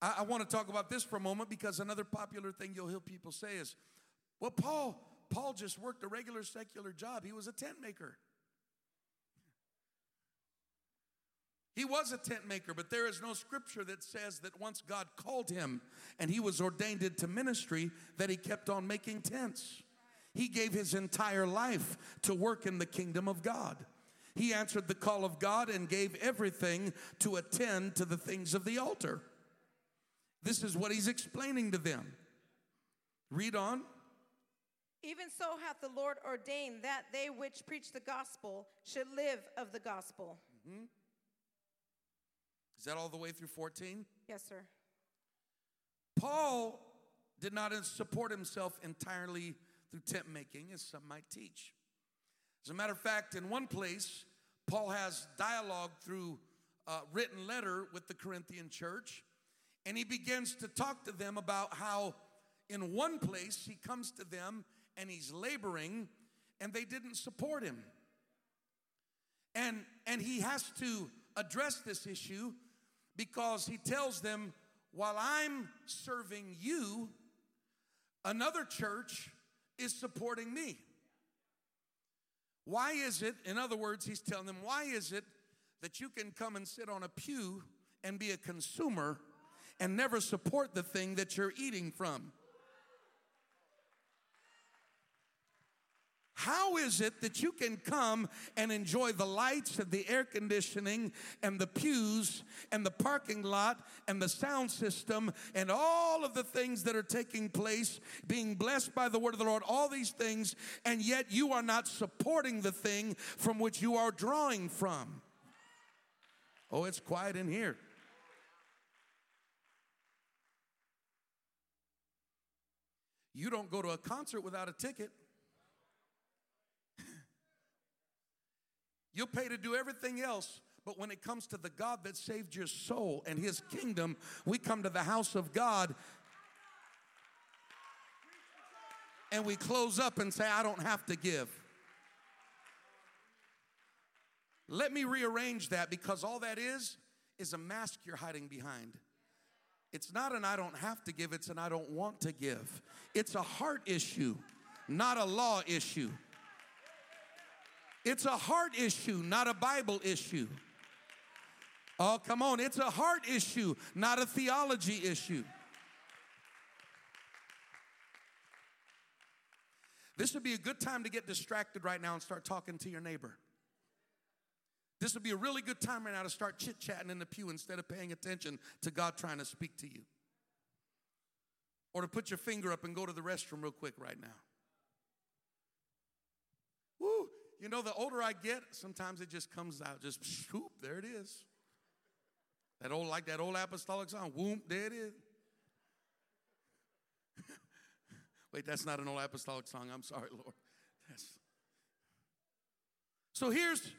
I, I want to talk about this for a moment because another popular thing you'll hear people say is, well, Paul, Paul just worked a regular secular job. He was a tent maker. He was a tent maker, but there is no scripture that says that once God called him and he was ordained into ministry, that he kept on making tents. He gave his entire life to work in the kingdom of God. He answered the call of God and gave everything to attend to the things of the altar. This is what he's explaining to them. Read on. Even so hath the Lord ordained that they which preach the gospel should live of the gospel. Mm-hmm. Is that all the way through 14? Yes, sir. Paul did not support himself entirely through tent making, as some might teach. As a matter of fact, in one place, Paul has dialogue through a written letter with the Corinthian church, and he begins to talk to them about how, in one place, he comes to them and he's laboring, and they didn't support him. And, and he has to address this issue because he tells them, while I'm serving you, another church is supporting me. Why is it, in other words, he's telling them, why is it that you can come and sit on a pew and be a consumer and never support the thing that you're eating from? How is it that you can come and enjoy the lights and the air conditioning and the pews and the parking lot and the sound system and all of the things that are taking place, being blessed by the word of the Lord, all these things, and yet you are not supporting the thing from which you are drawing from? Oh, it's quiet in here. You don't go to a concert without a ticket. You'll pay to do everything else, but when it comes to the God that saved your soul and his kingdom, we come to the house of God and we close up and say, I don't have to give. Let me rearrange that because all that is, is a mask you're hiding behind. It's not an I don't have to give, it's an I don't want to give. It's a heart issue, not a law issue. It's a heart issue, not a Bible issue. Oh, come on. It's a heart issue, not a theology issue. This would be a good time to get distracted right now and start talking to your neighbor. This would be a really good time right now to start chit chatting in the pew instead of paying attention to God trying to speak to you. Or to put your finger up and go to the restroom real quick right now. Woo! You know, the older I get, sometimes it just comes out, just whoop, there it is. That old, like that old apostolic song, whoop, there it is. Wait, that's not an old apostolic song. I'm sorry, Lord. That's... So here's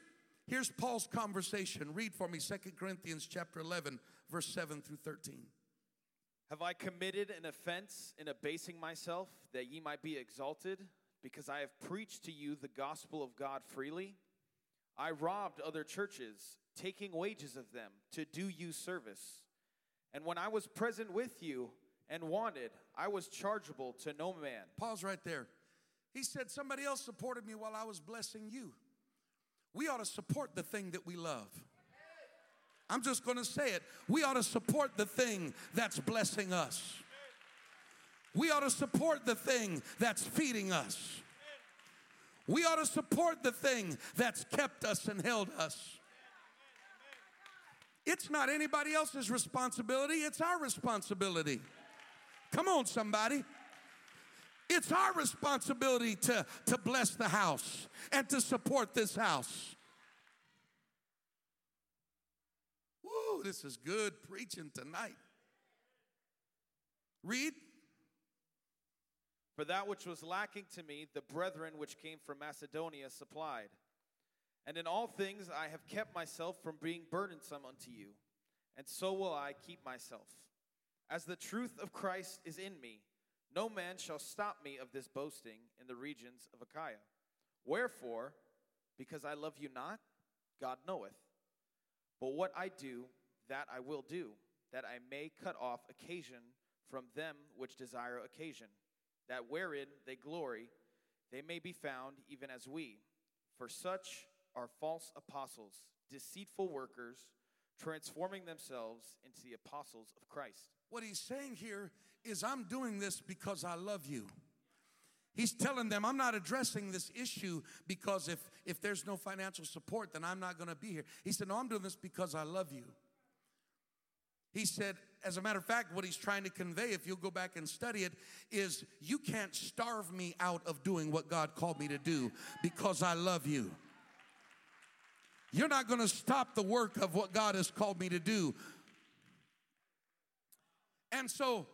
here's Paul's conversation. Read for me 2 Corinthians chapter 11, verse 7 through 13. Have I committed an offense in abasing myself that ye might be exalted? Because I have preached to you the gospel of God freely. I robbed other churches, taking wages of them to do you service. And when I was present with you and wanted, I was chargeable to no man. Pause right there. He said, Somebody else supported me while I was blessing you. We ought to support the thing that we love. I'm just going to say it. We ought to support the thing that's blessing us. We ought to support the thing that's feeding us. We ought to support the thing that's kept us and held us. It's not anybody else's responsibility, it's our responsibility. Come on, somebody. It's our responsibility to, to bless the house and to support this house. Woo, this is good preaching tonight. Read. For that which was lacking to me, the brethren which came from Macedonia supplied. And in all things I have kept myself from being burdensome unto you, and so will I keep myself. As the truth of Christ is in me, no man shall stop me of this boasting in the regions of Achaia. Wherefore, because I love you not, God knoweth. But what I do, that I will do, that I may cut off occasion from them which desire occasion that wherein they glory, they may be found even as we. For such are false apostles, deceitful workers, transforming themselves into the apostles of Christ. What he's saying here is, I'm doing this because I love you. He's telling them, I'm not addressing this issue because if, if there's no financial support, then I'm not going to be here. He said, No, I'm doing this because I love you. He said, as a matter of fact, what he's trying to convey, if you'll go back and study it, is you can't starve me out of doing what God called me to do because I love you. You're not going to stop the work of what God has called me to do. And so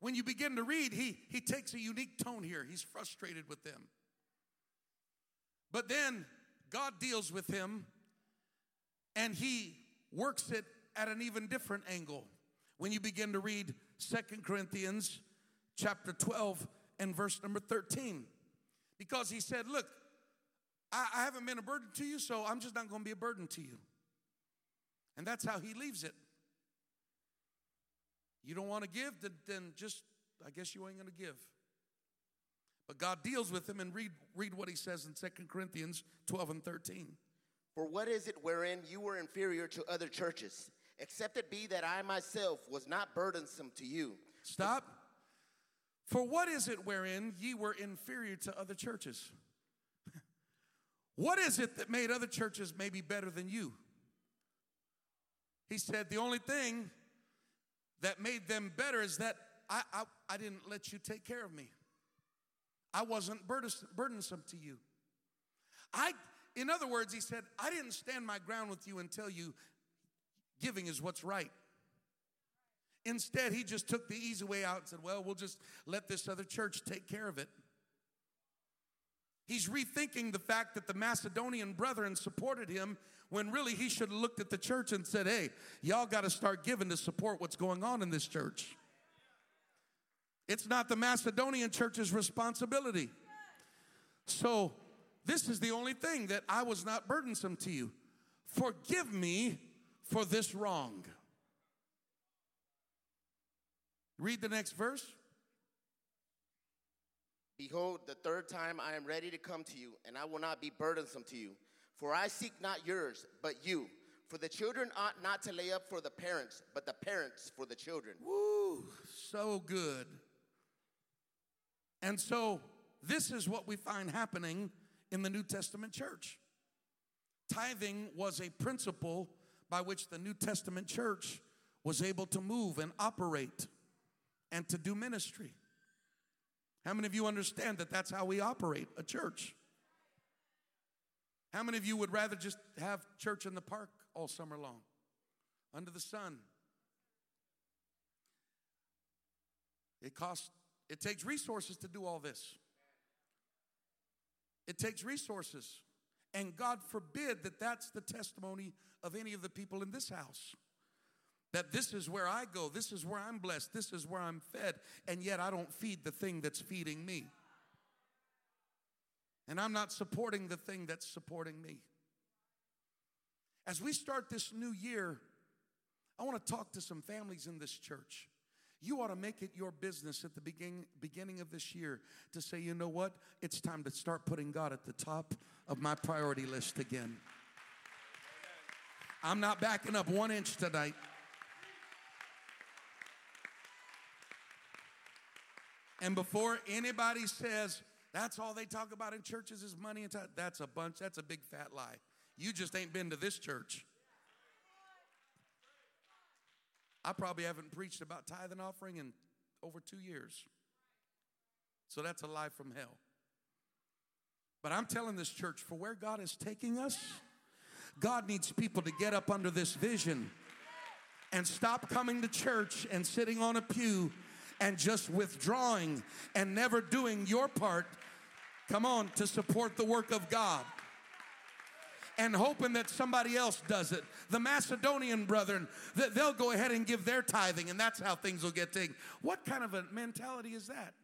when you begin to read, he, he takes a unique tone here. He's frustrated with them. But then God deals with him and he works it at an even different angle when you begin to read Second Corinthians chapter 12 and verse number 13. Because he said, Look, I, I haven't been a burden to you, so I'm just not going to be a burden to you. And that's how he leaves it. You don't want to give, then, then just, I guess you ain't going to give. But God deals with him and read, read what he says in Second Corinthians 12 and 13. For what is it wherein you were inferior to other churches? Except it be that I myself was not burdensome to you. Stop. For what is it wherein ye were inferior to other churches? What is it that made other churches maybe better than you? He said, The only thing that made them better is that I, I, I didn't let you take care of me. I wasn't burdensome to you. I, in other words, he said, I didn't stand my ground with you and tell you giving is what's right. Instead, he just took the easy way out and said, Well, we'll just let this other church take care of it. He's rethinking the fact that the Macedonian brethren supported him when really he should have looked at the church and said, Hey, y'all got to start giving to support what's going on in this church. It's not the Macedonian church's responsibility. So, this is the only thing that I was not burdensome to you. Forgive me for this wrong. Read the next verse. Behold, the third time I am ready to come to you, and I will not be burdensome to you. For I seek not yours, but you. For the children ought not to lay up for the parents, but the parents for the children. Woo, so good. And so, this is what we find happening in the New Testament church. Tithing was a principle by which the New Testament church was able to move and operate and to do ministry. How many of you understand that that's how we operate a church? How many of you would rather just have church in the park all summer long, under the sun? It costs, it takes resources to do all this. It takes resources. And God forbid that that's the testimony of any of the people in this house. That this is where I go, this is where I'm blessed, this is where I'm fed, and yet I don't feed the thing that's feeding me. And I'm not supporting the thing that's supporting me. As we start this new year, I want to talk to some families in this church. You ought to make it your business at the beginning, beginning of this year to say, you know what? It's time to start putting God at the top of my priority list again. I'm not backing up one inch tonight. And before anybody says, that's all they talk about in churches is money and time, that's a bunch, that's a big fat lie. You just ain't been to this church. I probably haven't preached about tithing offering in over two years. So that's a lie from hell. But I'm telling this church, for where God is taking us, God needs people to get up under this vision and stop coming to church and sitting on a pew and just withdrawing and never doing your part. Come on, to support the work of God and hoping that somebody else does it. The Macedonian brethren, they'll go ahead and give their tithing, and that's how things will get taken. What kind of a mentality is that?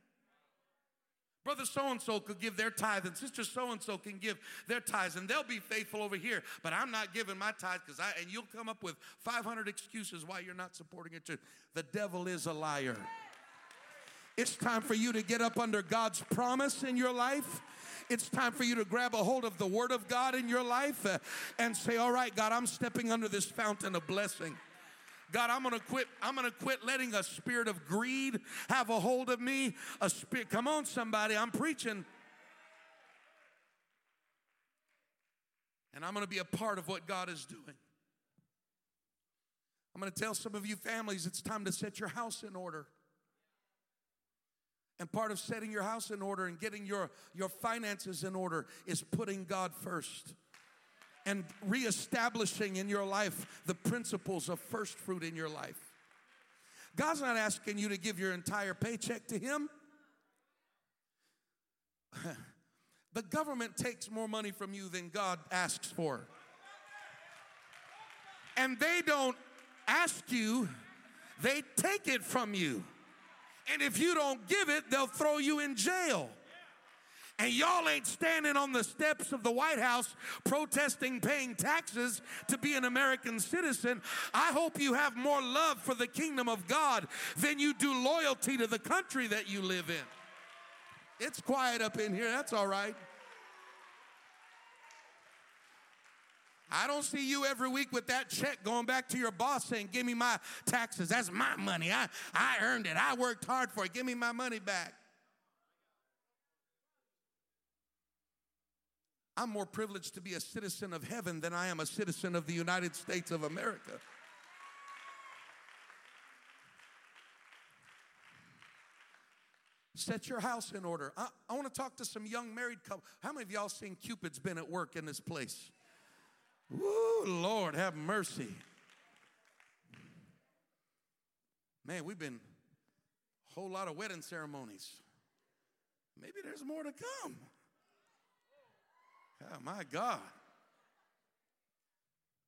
Brother so and so could give their tithe, and sister so and so can give their tithes, and they'll be faithful over here. But I'm not giving my tithe because I, and you'll come up with 500 excuses why you're not supporting it. The devil is a liar. It's time for you to get up under God's promise in your life it's time for you to grab a hold of the Word of God in your life uh, and say, All right, God, I'm stepping under this fountain of blessing. God, I'm gonna quit. I'm gonna quit letting a spirit of greed have a hold of me. A spirit. Come on, somebody. I'm preaching. And I'm gonna be a part of what God is doing. I'm gonna tell some of you families it's time to set your house in order. And part of setting your house in order and getting your, your finances in order is putting God first and reestablishing in your life the principles of first fruit in your life. God's not asking you to give your entire paycheck to Him. the government takes more money from you than God asks for. And they don't ask you, they take it from you. And if you don't give it, they'll throw you in jail. And y'all ain't standing on the steps of the White House protesting paying taxes to be an American citizen. I hope you have more love for the kingdom of God than you do loyalty to the country that you live in. It's quiet up in here, that's all right. I don't see you every week with that check going back to your boss saying, Give me my taxes. That's my money. I, I earned it. I worked hard for it. Give me my money back. I'm more privileged to be a citizen of heaven than I am a citizen of the United States of America. Set your house in order. I, I want to talk to some young married couple. How many of y'all seen Cupid's been at work in this place? Woo, Lord, have mercy. Man, we've been a whole lot of wedding ceremonies. Maybe there's more to come. Oh, my God.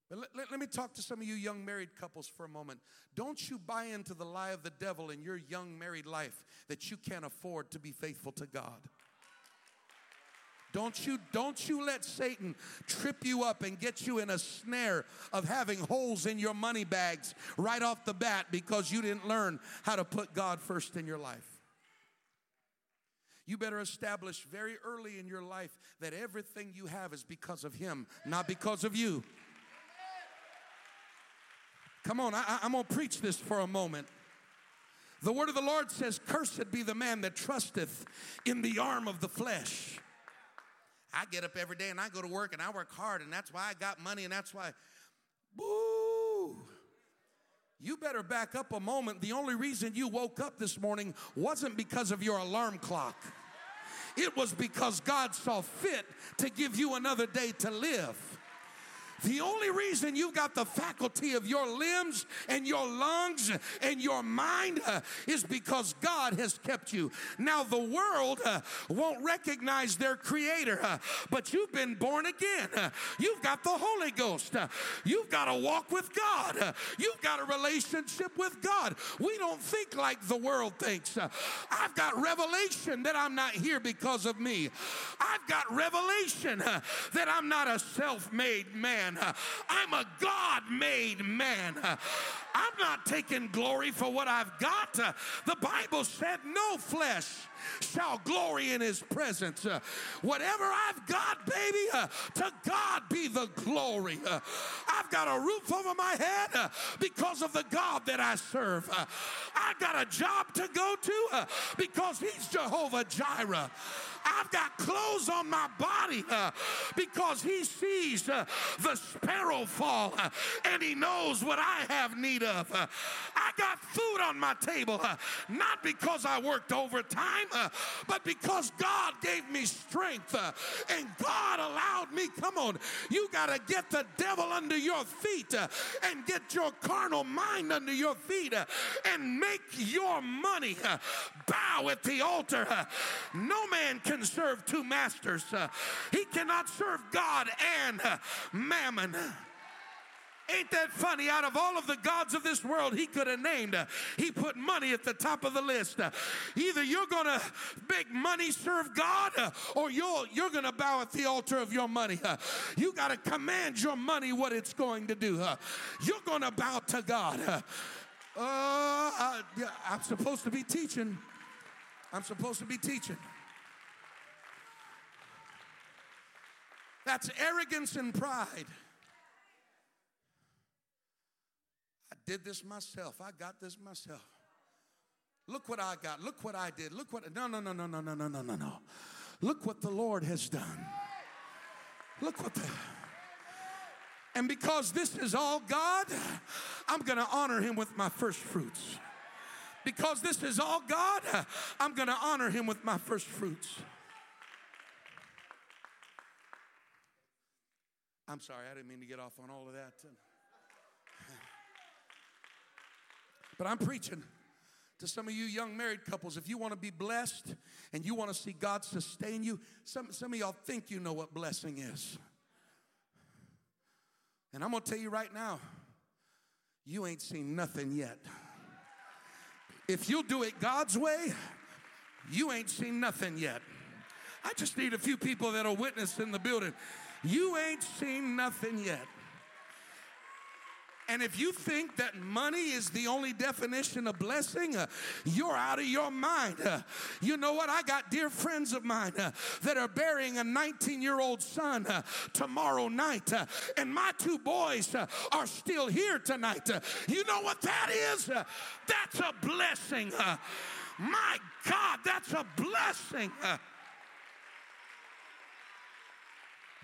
But let, let, let, me talk to some of you young married couples for a moment. Don't you buy into the lie of the devil in your young married life that you can't afford to be faithful to God. Don't you, don't you let Satan trip you up and get you in a snare of having holes in your money bags right off the bat because you didn't learn how to put God first in your life. You better establish very early in your life that everything you have is because of Him, not because of you. Come on, I, am to preach this for a moment. The word of the Lord says, Cursed be the man that trusteth in the arm of the flesh. I get up every day and I go to work and I work hard, and that's why I got money, and that's why. Boo! You better back up a moment. The only reason you woke up this morning wasn't because of your alarm clock. It was because God saw fit to give you another day to live. The only reason you've got the faculty of your limbs and your lungs and your mind uh, is because God has kept you. Now, the world uh, won't recognize their creator, uh, but you've been born again. Uh, you've got the Holy Ghost. Uh, you've got to walk with God. Uh, you've got a relationship with God. We don't think like the world thinks. I've got revelation that I'm not here because of me. I've got revelation that I'm not a self made man man. I'm a God made man. I'm not taking glory for what I've got. The Bible said, no flesh shall glory in his presence. Uh, whatever I've got, baby, uh, to God be the glory. Uh, I've got a roof over my head uh, because of the God that I serve. Uh, I've got a job to go to uh, because he's Jehovah Jireh. I've got clothes on my body uh, because he sees uh, the sparrow fall uh, and he knows what I have need of. I got food on my table not because I worked overtime, but because God gave me strength uh, and God allowed me. Come on, you got to get the devil under your feet uh, and get your carnal mind under your feet uh, and make your money bow at the altar. No man can serve two masters. Uh, he cannot serve God and uh, mammon. Ain't that funny? Out of all of the gods of this world he could have named, uh, he put money at the top of the list. Uh, either you're going to make money serve God uh, or you're, you're going to bow at the altar of your money. You got to command your money what it's going to do. You're going to bow to God. I, I'm supposed to be teaching. I'm supposed to be teaching. That's arrogance and pride. I did this myself. I got this myself. Look what I got. Look what I did. Look what. No, no, no, no, no, no, no, no, no, no. Look what the Lord has done. Look what the. And because this is all God, I'm going to honor him with my first fruits. Because this is all God, I'm going to honor him with my first fruits. I'm sorry, I didn't mean to get off on all of that. But I'm preaching to some of you young married couples. If you want to be blessed and you want to see God sustain you, some, some of y'all think you know what blessing is. And I'm going to tell you right now, you ain't seen nothing yet. If you'll do it God's way, you ain't seen nothing yet. I just need a few people that are witness in the building. You ain't seen nothing yet. And if you think that money is the only definition of blessing, uh, you're out of your mind. Uh, you know what? I got dear friends of mine uh, that are burying a 19 year old son uh, tomorrow night, uh, and my two boys uh, are still here tonight. you know what that is? that's a blessing. my God, that's a blessing.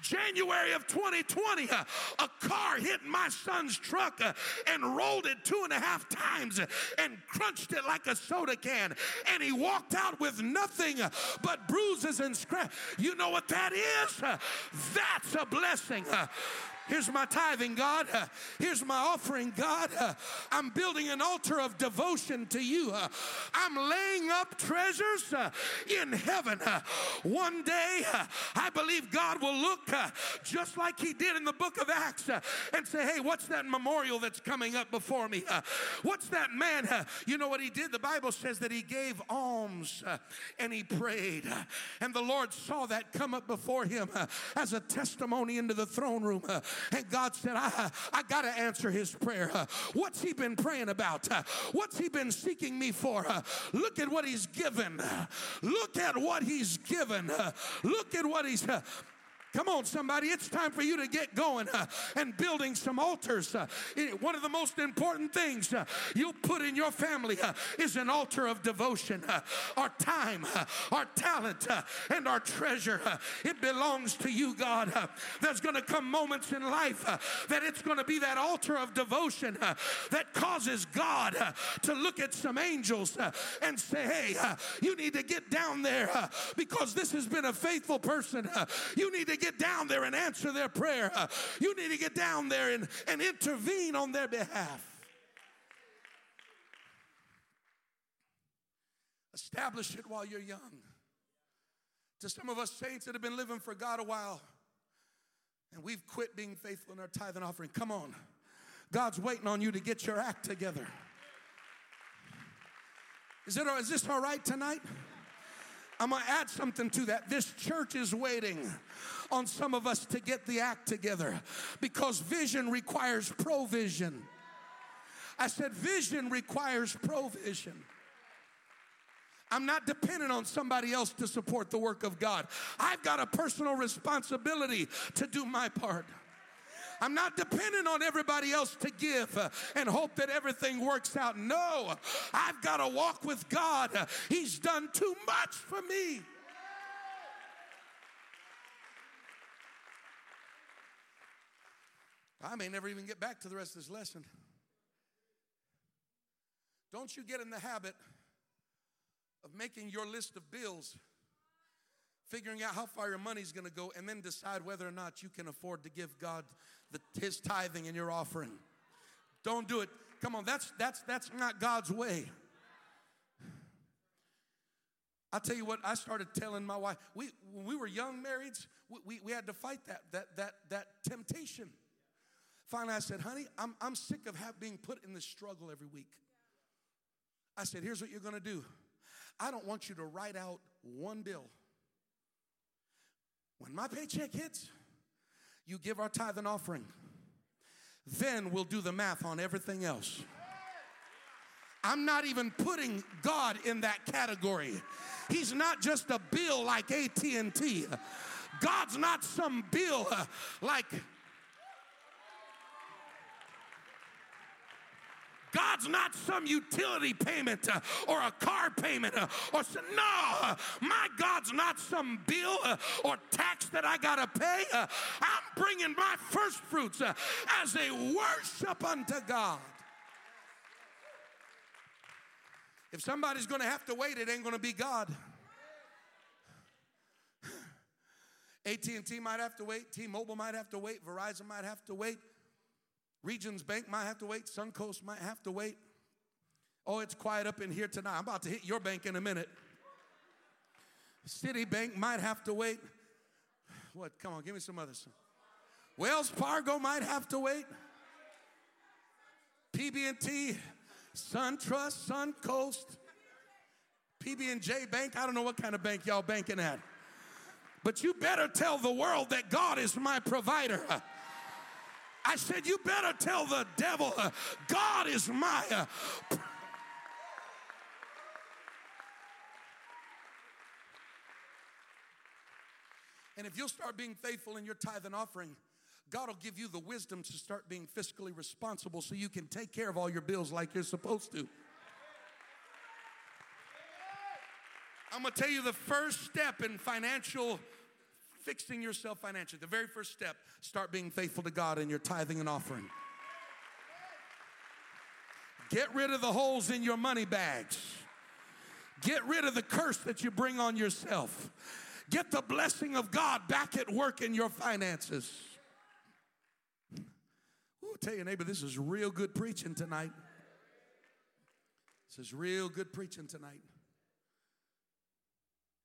January of 2020, uh, a car hit my son's truck uh, and rolled it two and a half times and crunched it like a soda can. And he walked out with nothing uh, but bruises and scratches. You know what that is? Uh, that's a blessing. Here's my tithing, God. Uh, here's my offering, God. Uh, I'm building an altar of devotion to you. Uh, I'm laying up treasures uh, in heaven. Uh, one day, uh, I believe God will look just like He did in the book of Acts and say, Hey, what's that memorial that's coming up before me? what's that man? you know what he did? The Bible says that he gave alms and he prayed. and the Lord saw that come up before him as a testimony into the throne room. And God said, I, I got to answer his prayer. What's he been praying about? What's he been seeking me for? Look at what he's given. Look at what he's given. Look at what he's. Come on, somebody. It's time for you to get going uh, and building some altars. Uh, one of the most important things uh, you'll put in your family uh, is an altar of devotion. Uh, our time, uh, our talent, and our treasure. it belongs to you, God. there's going to come moments in life that it's going to be that altar of devotion that causes God to look at some angels and say, hey, you need to get down there because this has been a faithful person. you need to get down there and answer their prayer. Uh, you need to get down there and, and intervene on their behalf. Establish it while you're young. To some of us saints that have been living for God a while, and we've quit being faithful in our tithe and offering. Come on. God's waiting on you to get your act together. Is, it, is this all right tonight? I'm going to add something to that. This church is waiting on some of us to get the act together because vision requires provision. I said, vision requires provision. I'm not dependent on somebody else to support the work of God. I've got a personal responsibility to do my part. I'm not dependent on everybody else to give and hope that everything works out. No, I've got to walk with God. He's done too much for me. I may never even get back to the rest of this lesson. Don't you get in the habit of making your list of bills, figuring out how far your money's going to go, and then decide whether or not you can afford to give God the, his tithing and your offering. Don't do it. Come on, that's that's that's not God's way. I tell you what, I started telling my wife, we when we were young marrieds, we, we, we had to fight that that that that temptation. Finally, I said, honey, I'm, I'm sick of have, being put in this struggle every week. I said, here's what you're gonna do. I don't want you to write out one bill. When my paycheck hits, you give our tithe and offering. Then we'll do the math on everything else. I'm not even putting God in that category. He's not just a bill like AT&T. God's not some bill like God's not some utility payment uh, or a car payment uh, or some, no, my God's not some bill uh, or tax that I got to pay. Uh, I'm bringing my first fruits uh, as a worship unto God. If somebody's going to have to wait, it ain't going to be God. AT&T might have to wait, T-Mobile might have to wait, Verizon might have to wait. Regions Bank might have to wait. Suncoast might have to wait. Oh, it's quiet up in here tonight. I'm about to hit your bank in a minute. Citibank might have to wait. What? Come on, give me some others. Wells Fargo might have to wait. BB&T, SunTrust, Suncoast, PB&J Bank. I don't know what kind of bank y'all banking at. But you better tell the world that God is my provider. I said, You better tell the devil, uh, God is my. Uh, and if you'll start being faithful in your tithe and offering, God will give you the wisdom to start being fiscally responsible so you can take care of all your bills like you're supposed to. I'm gonna tell you the first step in financial fixing yourself financially. The very first step, start being faithful to God in your tithing and offering. Get rid of the holes in your money bags. Get rid of the curse that you bring on yourself. Get the blessing of God back at work in your finances. Ooh, tell your neighbor, this is real good preaching tonight. This is real good preaching tonight.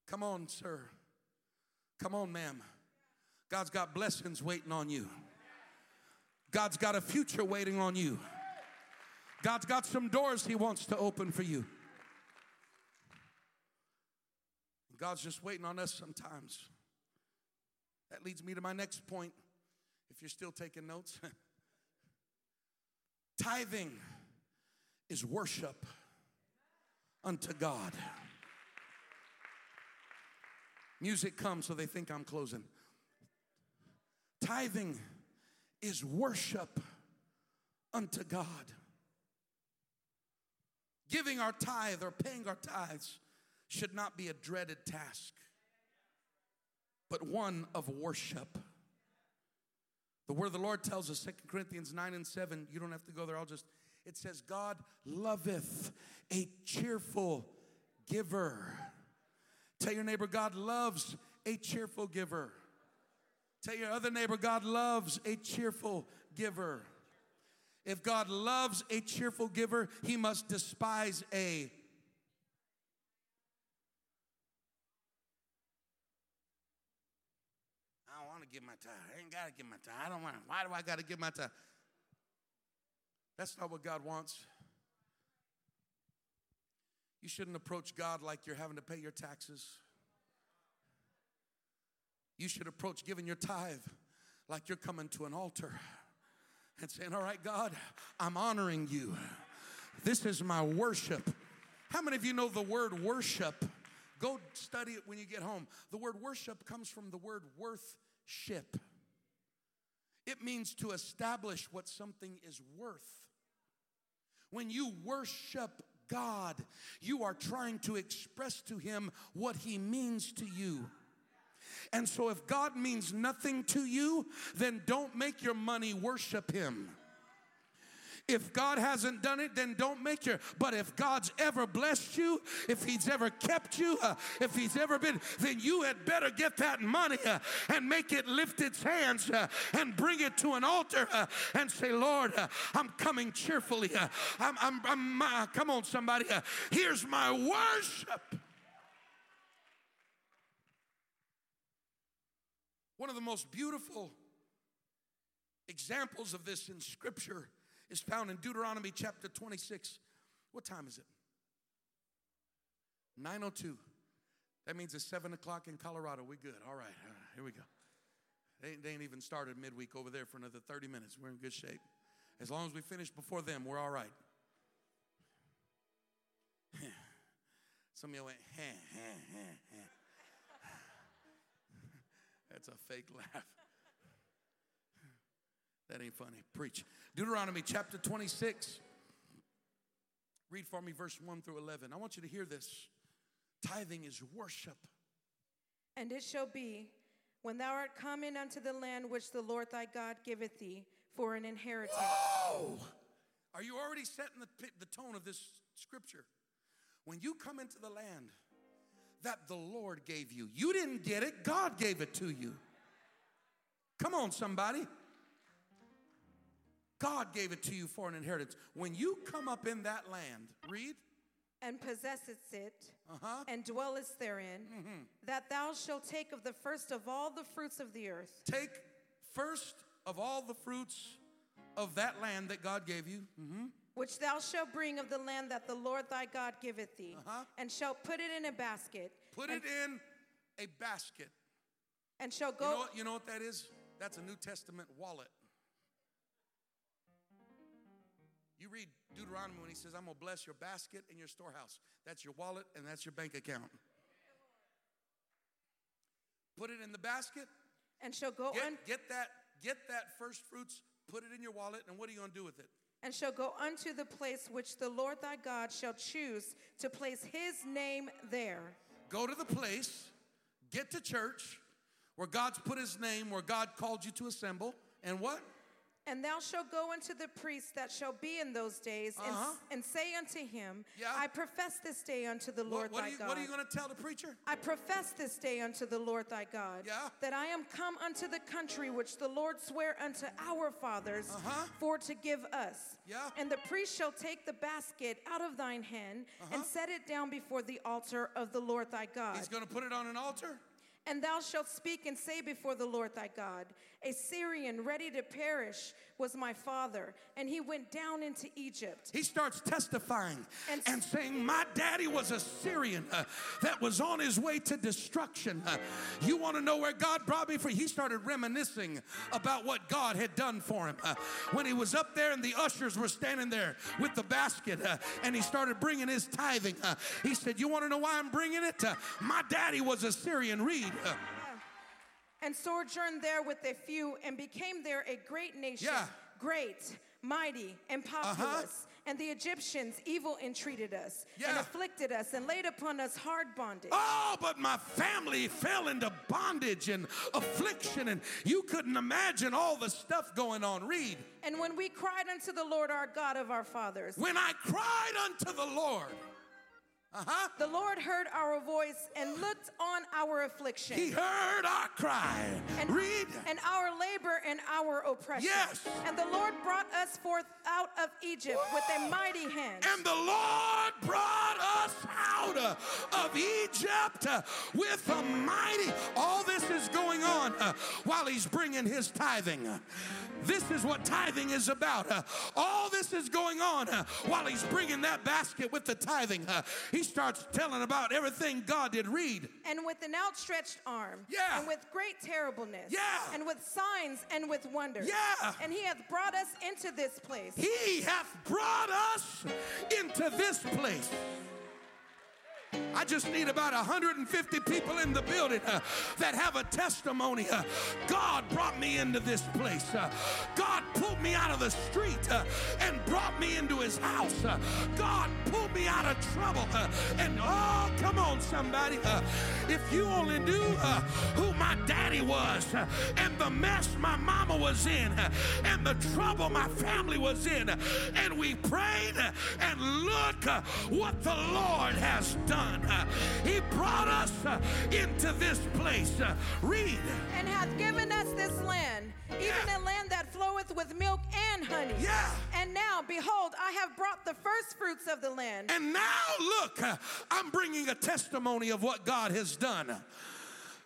Come on, sir. Come on, ma'am. God's got blessings waiting on you. God's got a future waiting on you. God's got some doors He wants to open for you. God's just waiting on us sometimes. That leads me to my next point. If you're still taking notes, tithing is worship unto God. Music comes, so they think I'm closing. Tithing is worship unto God. Giving our tithe or paying our tithes should not be a dreaded task, but one of worship. The word of the Lord tells us, 2 Corinthians 9 and 7, you don't have to go there, I'll just, it says, God loveth a cheerful giver. Tell your neighbor, God loves a cheerful giver. Tell your other neighbor, God loves a cheerful giver. If God loves a cheerful giver, he must despise a I don't want to give my time. I ain't got to give my time. I don't want. Why do I got to give my time? That's not what God wants. You shouldn't approach God like you're having to pay your taxes. You should approach giving your tithe like you're coming to an altar and saying, All right, God, I'm honoring you. This is my worship. How many of you know the word worship? Go study it when you get home. The word worship comes from the word worthship. It means to establish what something is worth. When you worship God, you are trying to express to Him what He means to you. And so, if God means nothing to you, then don't make your money worship Him. If God hasn't done it, then don't make your. But if God's ever blessed you, if He's ever kept you, uh, if He's ever been, then you had better get that money uh, and make it lift its hands uh, and bring it to an altar uh, and say, Lord, uh, I'm coming cheerfully. Uh, I'm, I'm, I'm come on, somebody. here's my worship. One of the most beautiful examples of this in Scripture is found in Deuteronomy chapter 26. What time is it? 902. That means it's 7 o'clock in Colorado. We good. All right, all right here we go. They, ain't- they ain't even started midweek over there for another 30 minutes. We're in good shape. As long as we finish before them, we're all right. Some of you went, heh, heh, heh, heh. That's a fake laugh. That ain't funny. Preach. Deuteronomy chapter 26. Read for me verse 1 through 11. I want you to hear this. Tithing is worship. And it shall be, when thou art come in unto the land which the Lord thy God giveth thee for an inheritance, Oh! Are you already setting the, the tone of this scripture? When you come into the land that the Lord gave you, you didn't get it, God gave it to you. Come on, somebody. God gave it to you for an inheritance. When you come up in that land, read. and possessest it, Uh-huh. and dwellest therein, that thou shalt take of the first of all the fruits of the earth, Take first of all the fruits of that land that God gave you. Mhm. which thou shalt bring of the land that the Lord thy God giveth thee, Uh-huh. and shalt put it in a basket, Put it in a basket. and shall You go. know, what, you know what that is? That's a New Testament wallet. You read Deuteronomy when he says, I'm going to bless your basket and your storehouse. That's your wallet and that's your bank account. Put it in the basket. and shall go Get, un- get that get that first fruits, put it in your wallet, and what are you going to do with it? and shall go unto the place which the Lord thy God shall choose to place his name there. Go to the place, get to church. where God's put his name, where God called you to assemble, and what? And thou shalt go unto the priest that shall be in those days, and, Uh-huh. and say unto him, Yeah. I profess this day unto the Lord What, what, thy you, God. what are you going to tell the preacher? I profess this day unto the Lord thy God Yeah. that I am come unto the country which the Lord sware unto our fathers Uh-huh. for to give us. Yeah. And the priest shall take the basket out of thine hand and set it down before the altar of the Lord thy God. Uh-huh. He's going to put it on an altar. And thou shalt speak and say before the Lord thy God, A Syrian ready to perish was my father, and he went down into Egypt. He starts testifying and, And- saying, My daddy was a Syrian uh, that was on his way to destruction. Uh, you want to know where God brought me from? He started reminiscing about what God had done for him. Uh, when he was up there and the ushers were standing there with the basket uh, and he started bringing his tithing, uh, he said, You want to know why I'm bringing it? Uh, my daddy was a Syrian. Read. Uh, and sojourned there with a few, and became there a great nation, Yeah. great, mighty, and populous. And the Egyptians evil entreated us, and afflicted us, and laid upon us hard bondage. Oh, but my family fell into bondage and affliction, and you couldn't imagine all the stuff going on. Read. And when we cried unto the Lord our God of our fathers, When I cried unto the Lord, uh huh, the Lord heard our voice and looked on our affliction. He heard our cry. and, Read. and our labor and our oppression. Yes. And the Lord brought us forth out of Egypt with a mighty hand. And the Lord brought us out of Egypt with a mighty. All this is going on uh, while he's bringing his tithing. This is what tithing is about. Uh, all this is going on uh, while he's bringing that basket with the tithing. Uh, he starts telling about everything God did. Read. and with an outstretched arm. Yeah. And with great terribleness. Yeah. And with signs and with wonders. Yeah. And he hath brought us into this place. He hath brought us into this place. I just need about 150 people in the building uh, that have a testimony. Uh, God brought me into this place. Uh, God pulled me out of the street uh, and brought me into his house. Uh, God pulled me out of trouble. uh, and oh, come on, somebody. If you only knew who my daddy was and the mess my mama was in and the trouble my family was in, and we prayed and look what the Lord has done. He brought us into this place. Read. and hath given us this land, even Yeah. a land that floweth with milk and honey. Yeah. And now, behold, I have brought the first fruits of the land. And now, look, I'm bringing a testimony of what God has done.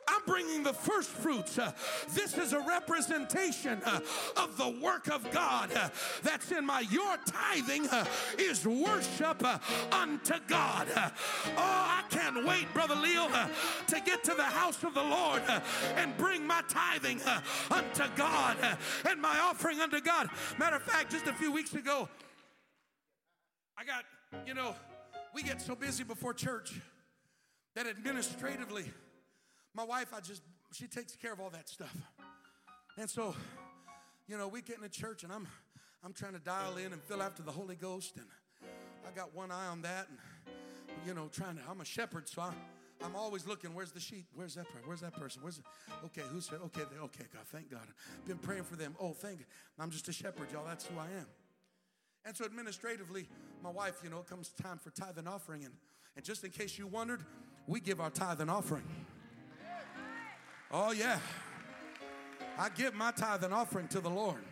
I'm bringing the first fruits. Uh, this is a representation uh, of the work of God uh, that's in my. Your tithing uh, is worship uh, unto God. Uh, oh, I can't wait, Brother Leo, to get to the house of the Lord and bring my tithing unto God and my offering unto God. Matter of fact, just a few weeks ago, I got, you know, we get so busy before church that administratively, my wife, I just, she takes care of all that stuff. And so, you know, we get into church and I'm, I'm trying to dial in and fill after the Holy Ghost. And I got one eye on that and, you know, trying to, I'm a shepherd, so I, I'm always looking, where's the sheep? Where's that? Where's that person? Where's the, okay, who's there? Okay, they- okay, God, thank God. Been praying for them. Oh, thank I'm just a shepherd, y'all. That's who I am. And so administratively, my wife, you know, it comes time for tithe and offering. And, and just in case you wondered, we give our tithe and offering. Oh, yeah. I give my tithe and offering to the Lord.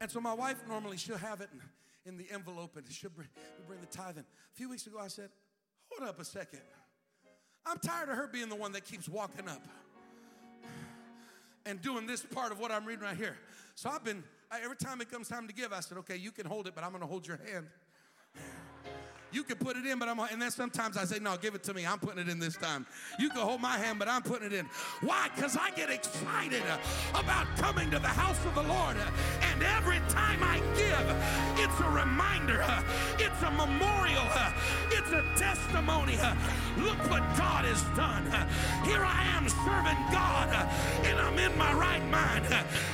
And so my wife normally she'll have it in, in the envelope and she'll bring, bring the tithe. in. a few weeks ago, I said, hold up a second. I'm tired of her being the one that keeps walking up and doing this part of what I'm reading right here. So I've been, I, every time it comes time to give, I said, okay, you can hold it, but I'm going to hold your hand. You can put it in, but I'm and then sometimes I say, no, give it to me. I'm putting it in this time. You can hold my hand, but I'm putting it in. Why? Because I get excited about coming to the house of the Lord. And every time I give, it's a reminder, it's a memorial, it's a testimony. Look what God has done. Here I am serving God, and I'm in my right mind.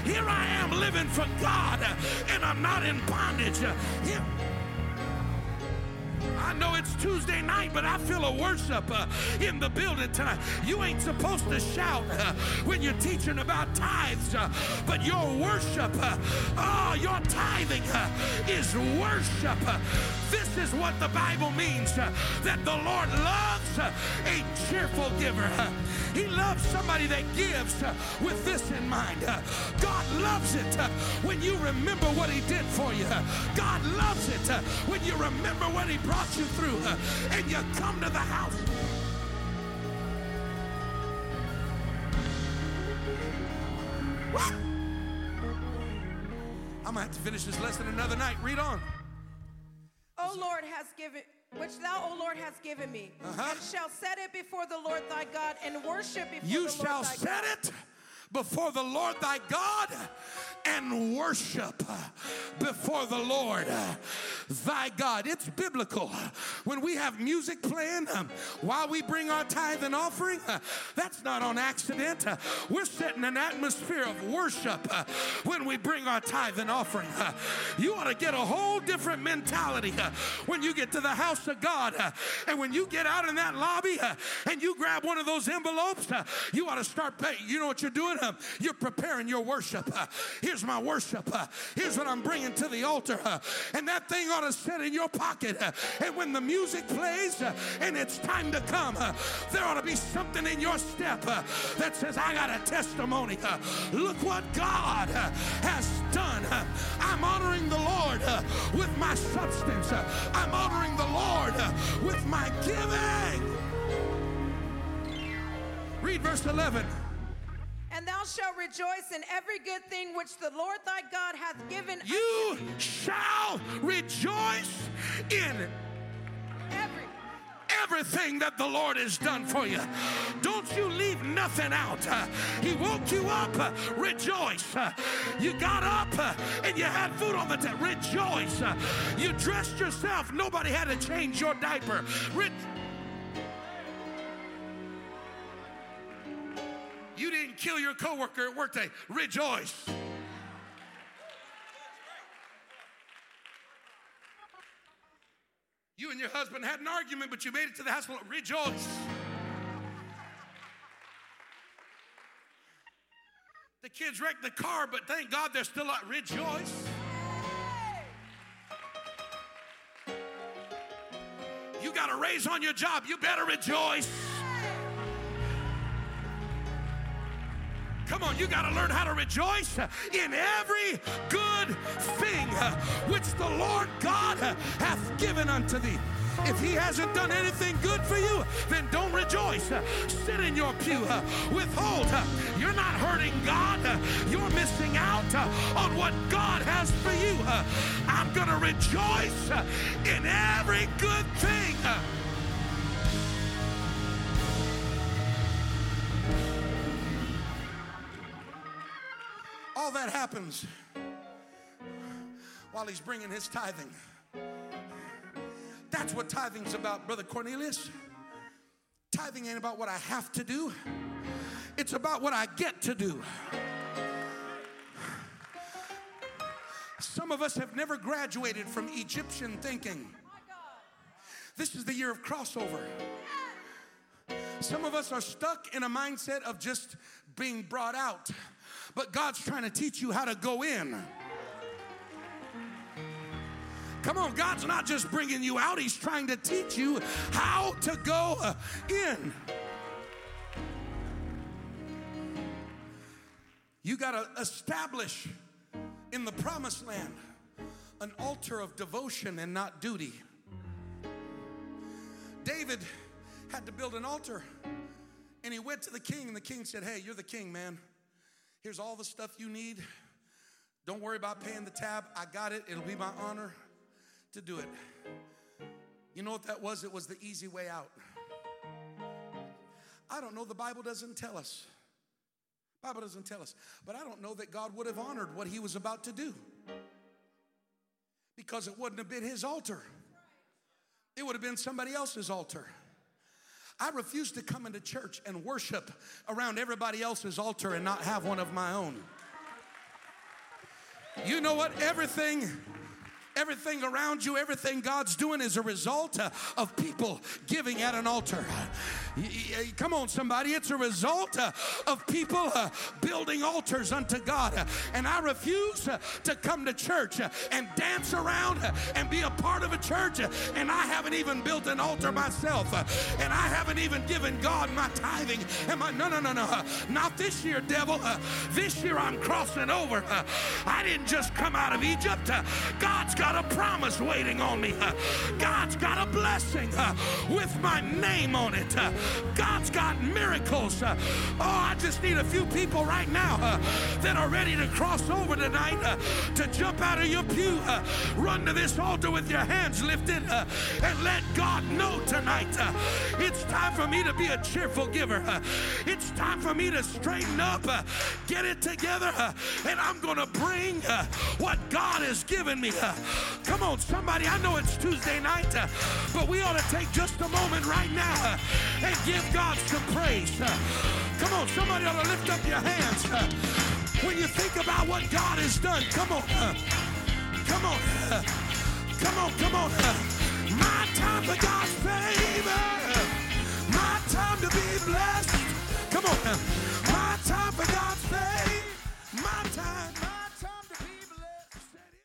Here I am living for God, and I'm not in bondage. Here- I know it's Tuesday night, but I feel a worship uh, in the building tonight. You ain't supposed to shout uh, when you're teaching about tithes, uh, but your worship, oh, your tithing uh, is worship. This is what the Bible means uh, that the Lord loves a cheerful giver. He loves somebody that gives with this in mind. God loves it when you remember what He did for you. God loves it when you remember what He brought you through and you come to the house. Woo! I'm gonna have to finish this lesson another night. Read on. O Lord has given which thou, O Lord, has given me, Uh-huh. and shall set it before the Lord thy God, and worship before You the Lord you shall thy set God. it before the Lord thy God and worship before the Lord thy God. It's biblical. When we have music playing um, while we bring our tithe and offering, uh, that's not on accident. Uh, we're setting an atmosphere of worship uh, when we bring our tithe and offering. Uh, you ought to get a whole different mentality uh, when you get to the house of God. uh, and when you get out in that lobby and you grab one of those envelopes, you ought to start paying. You know what you're doing? You're preparing your worship. Uh, here's my worship. Uh, here's what I'm bringing to the altar. Uh, and that thing ought to sit in your pocket. Uh, and when the music plays uh, and it's time to come, uh, there ought to be something in your step that says, I got a testimony. Look what God has done. I'm honoring the Lord with my substance. I'm honoring the Lord with my giving. Read verse 11. And thou shalt rejoice in every good thing which the Lord thy God hath given You shall rejoice in every. everything that the Lord has done for you. Don't you leave nothing out. Uh, he woke you up, uh, rejoice. Uh, you got up and you had food on the table, rejoice. You dressed yourself, nobody had to change your diaper. Re- you didn't kill your coworker at work day, rejoice. You and your husband had an argument, but you made it to the hospital. Rejoice. The kids wrecked the car, but thank God they're still alive. Rejoice. You got a raise on your job. You better rejoice. Come on, you got to learn how to rejoice in every good thing which the Lord God hath given unto thee. If he hasn't done anything good for you, then don't rejoice. Sit in your pew. Withhold. You're not hurting God. You're missing out on what God has for you. I'm going to rejoice in every good thing. All that happens while he's bringing his tithing. That's what tithing's about, Brother Cornelius. Tithing ain't about what I have to do, it's about what I get to do. Some of us have never graduated from Egyptian thinking. This is the year of crossover. Some of us are stuck in a mindset of just being brought out, but God's trying to teach you how to go in. Come on, God's not just bringing you out, He's trying to teach you how to go uh, in. You got to establish in the promised land an altar of devotion and not duty. David had to build an altar and he went to the king, and the king said, Hey, you're the king, man. Here's all the stuff you need. Don't worry about paying the tab. I got it. It'll be my honor to do it. You know what that was? It was the easy way out. I don't know. The Bible doesn't tell us. Bible doesn't tell us. But I don't know that God would have honored what he was about to do. Because it wouldn't have been his altar. It would have been somebody else's altar. I refuse to come into church and worship around everybody else's altar and not have one of my own. You know what? Everything Everything around you, everything God's doing is a result uh, of people giving at an altar. Come on, somebody. It's a result uh, of people uh, building altars unto God. And I refuse uh, to come to church uh, and dance around uh, and be a part of a church. And I haven't even built an altar myself. And I haven't even given God my tithing. And my, no, no, no, no. Not this year, devil. This year I'm crossing over. I didn't just come out of Egypt. God's got a promise waiting on me. God's got a blessing with my name on it. God's got miracles. Oh, I just need a few people right now that are ready to cross over tonight to jump out of your pew, run to this altar with your hands lifted, and let God know tonight it's time for me to be a cheerful giver. It's time for me to straighten up, get it together, and I'm going to bring what God has given me. Come on, somebody, I know it's Tuesday night, uh, but we ought to take just a moment right now uh, and give God some praise. Uh. Come on, somebody ought to lift up your hands. When you think about what God has done, come on. Come on. Come on, come on. My time for God's favor. My time to be blessed. Come on. My time for God's favor. My time.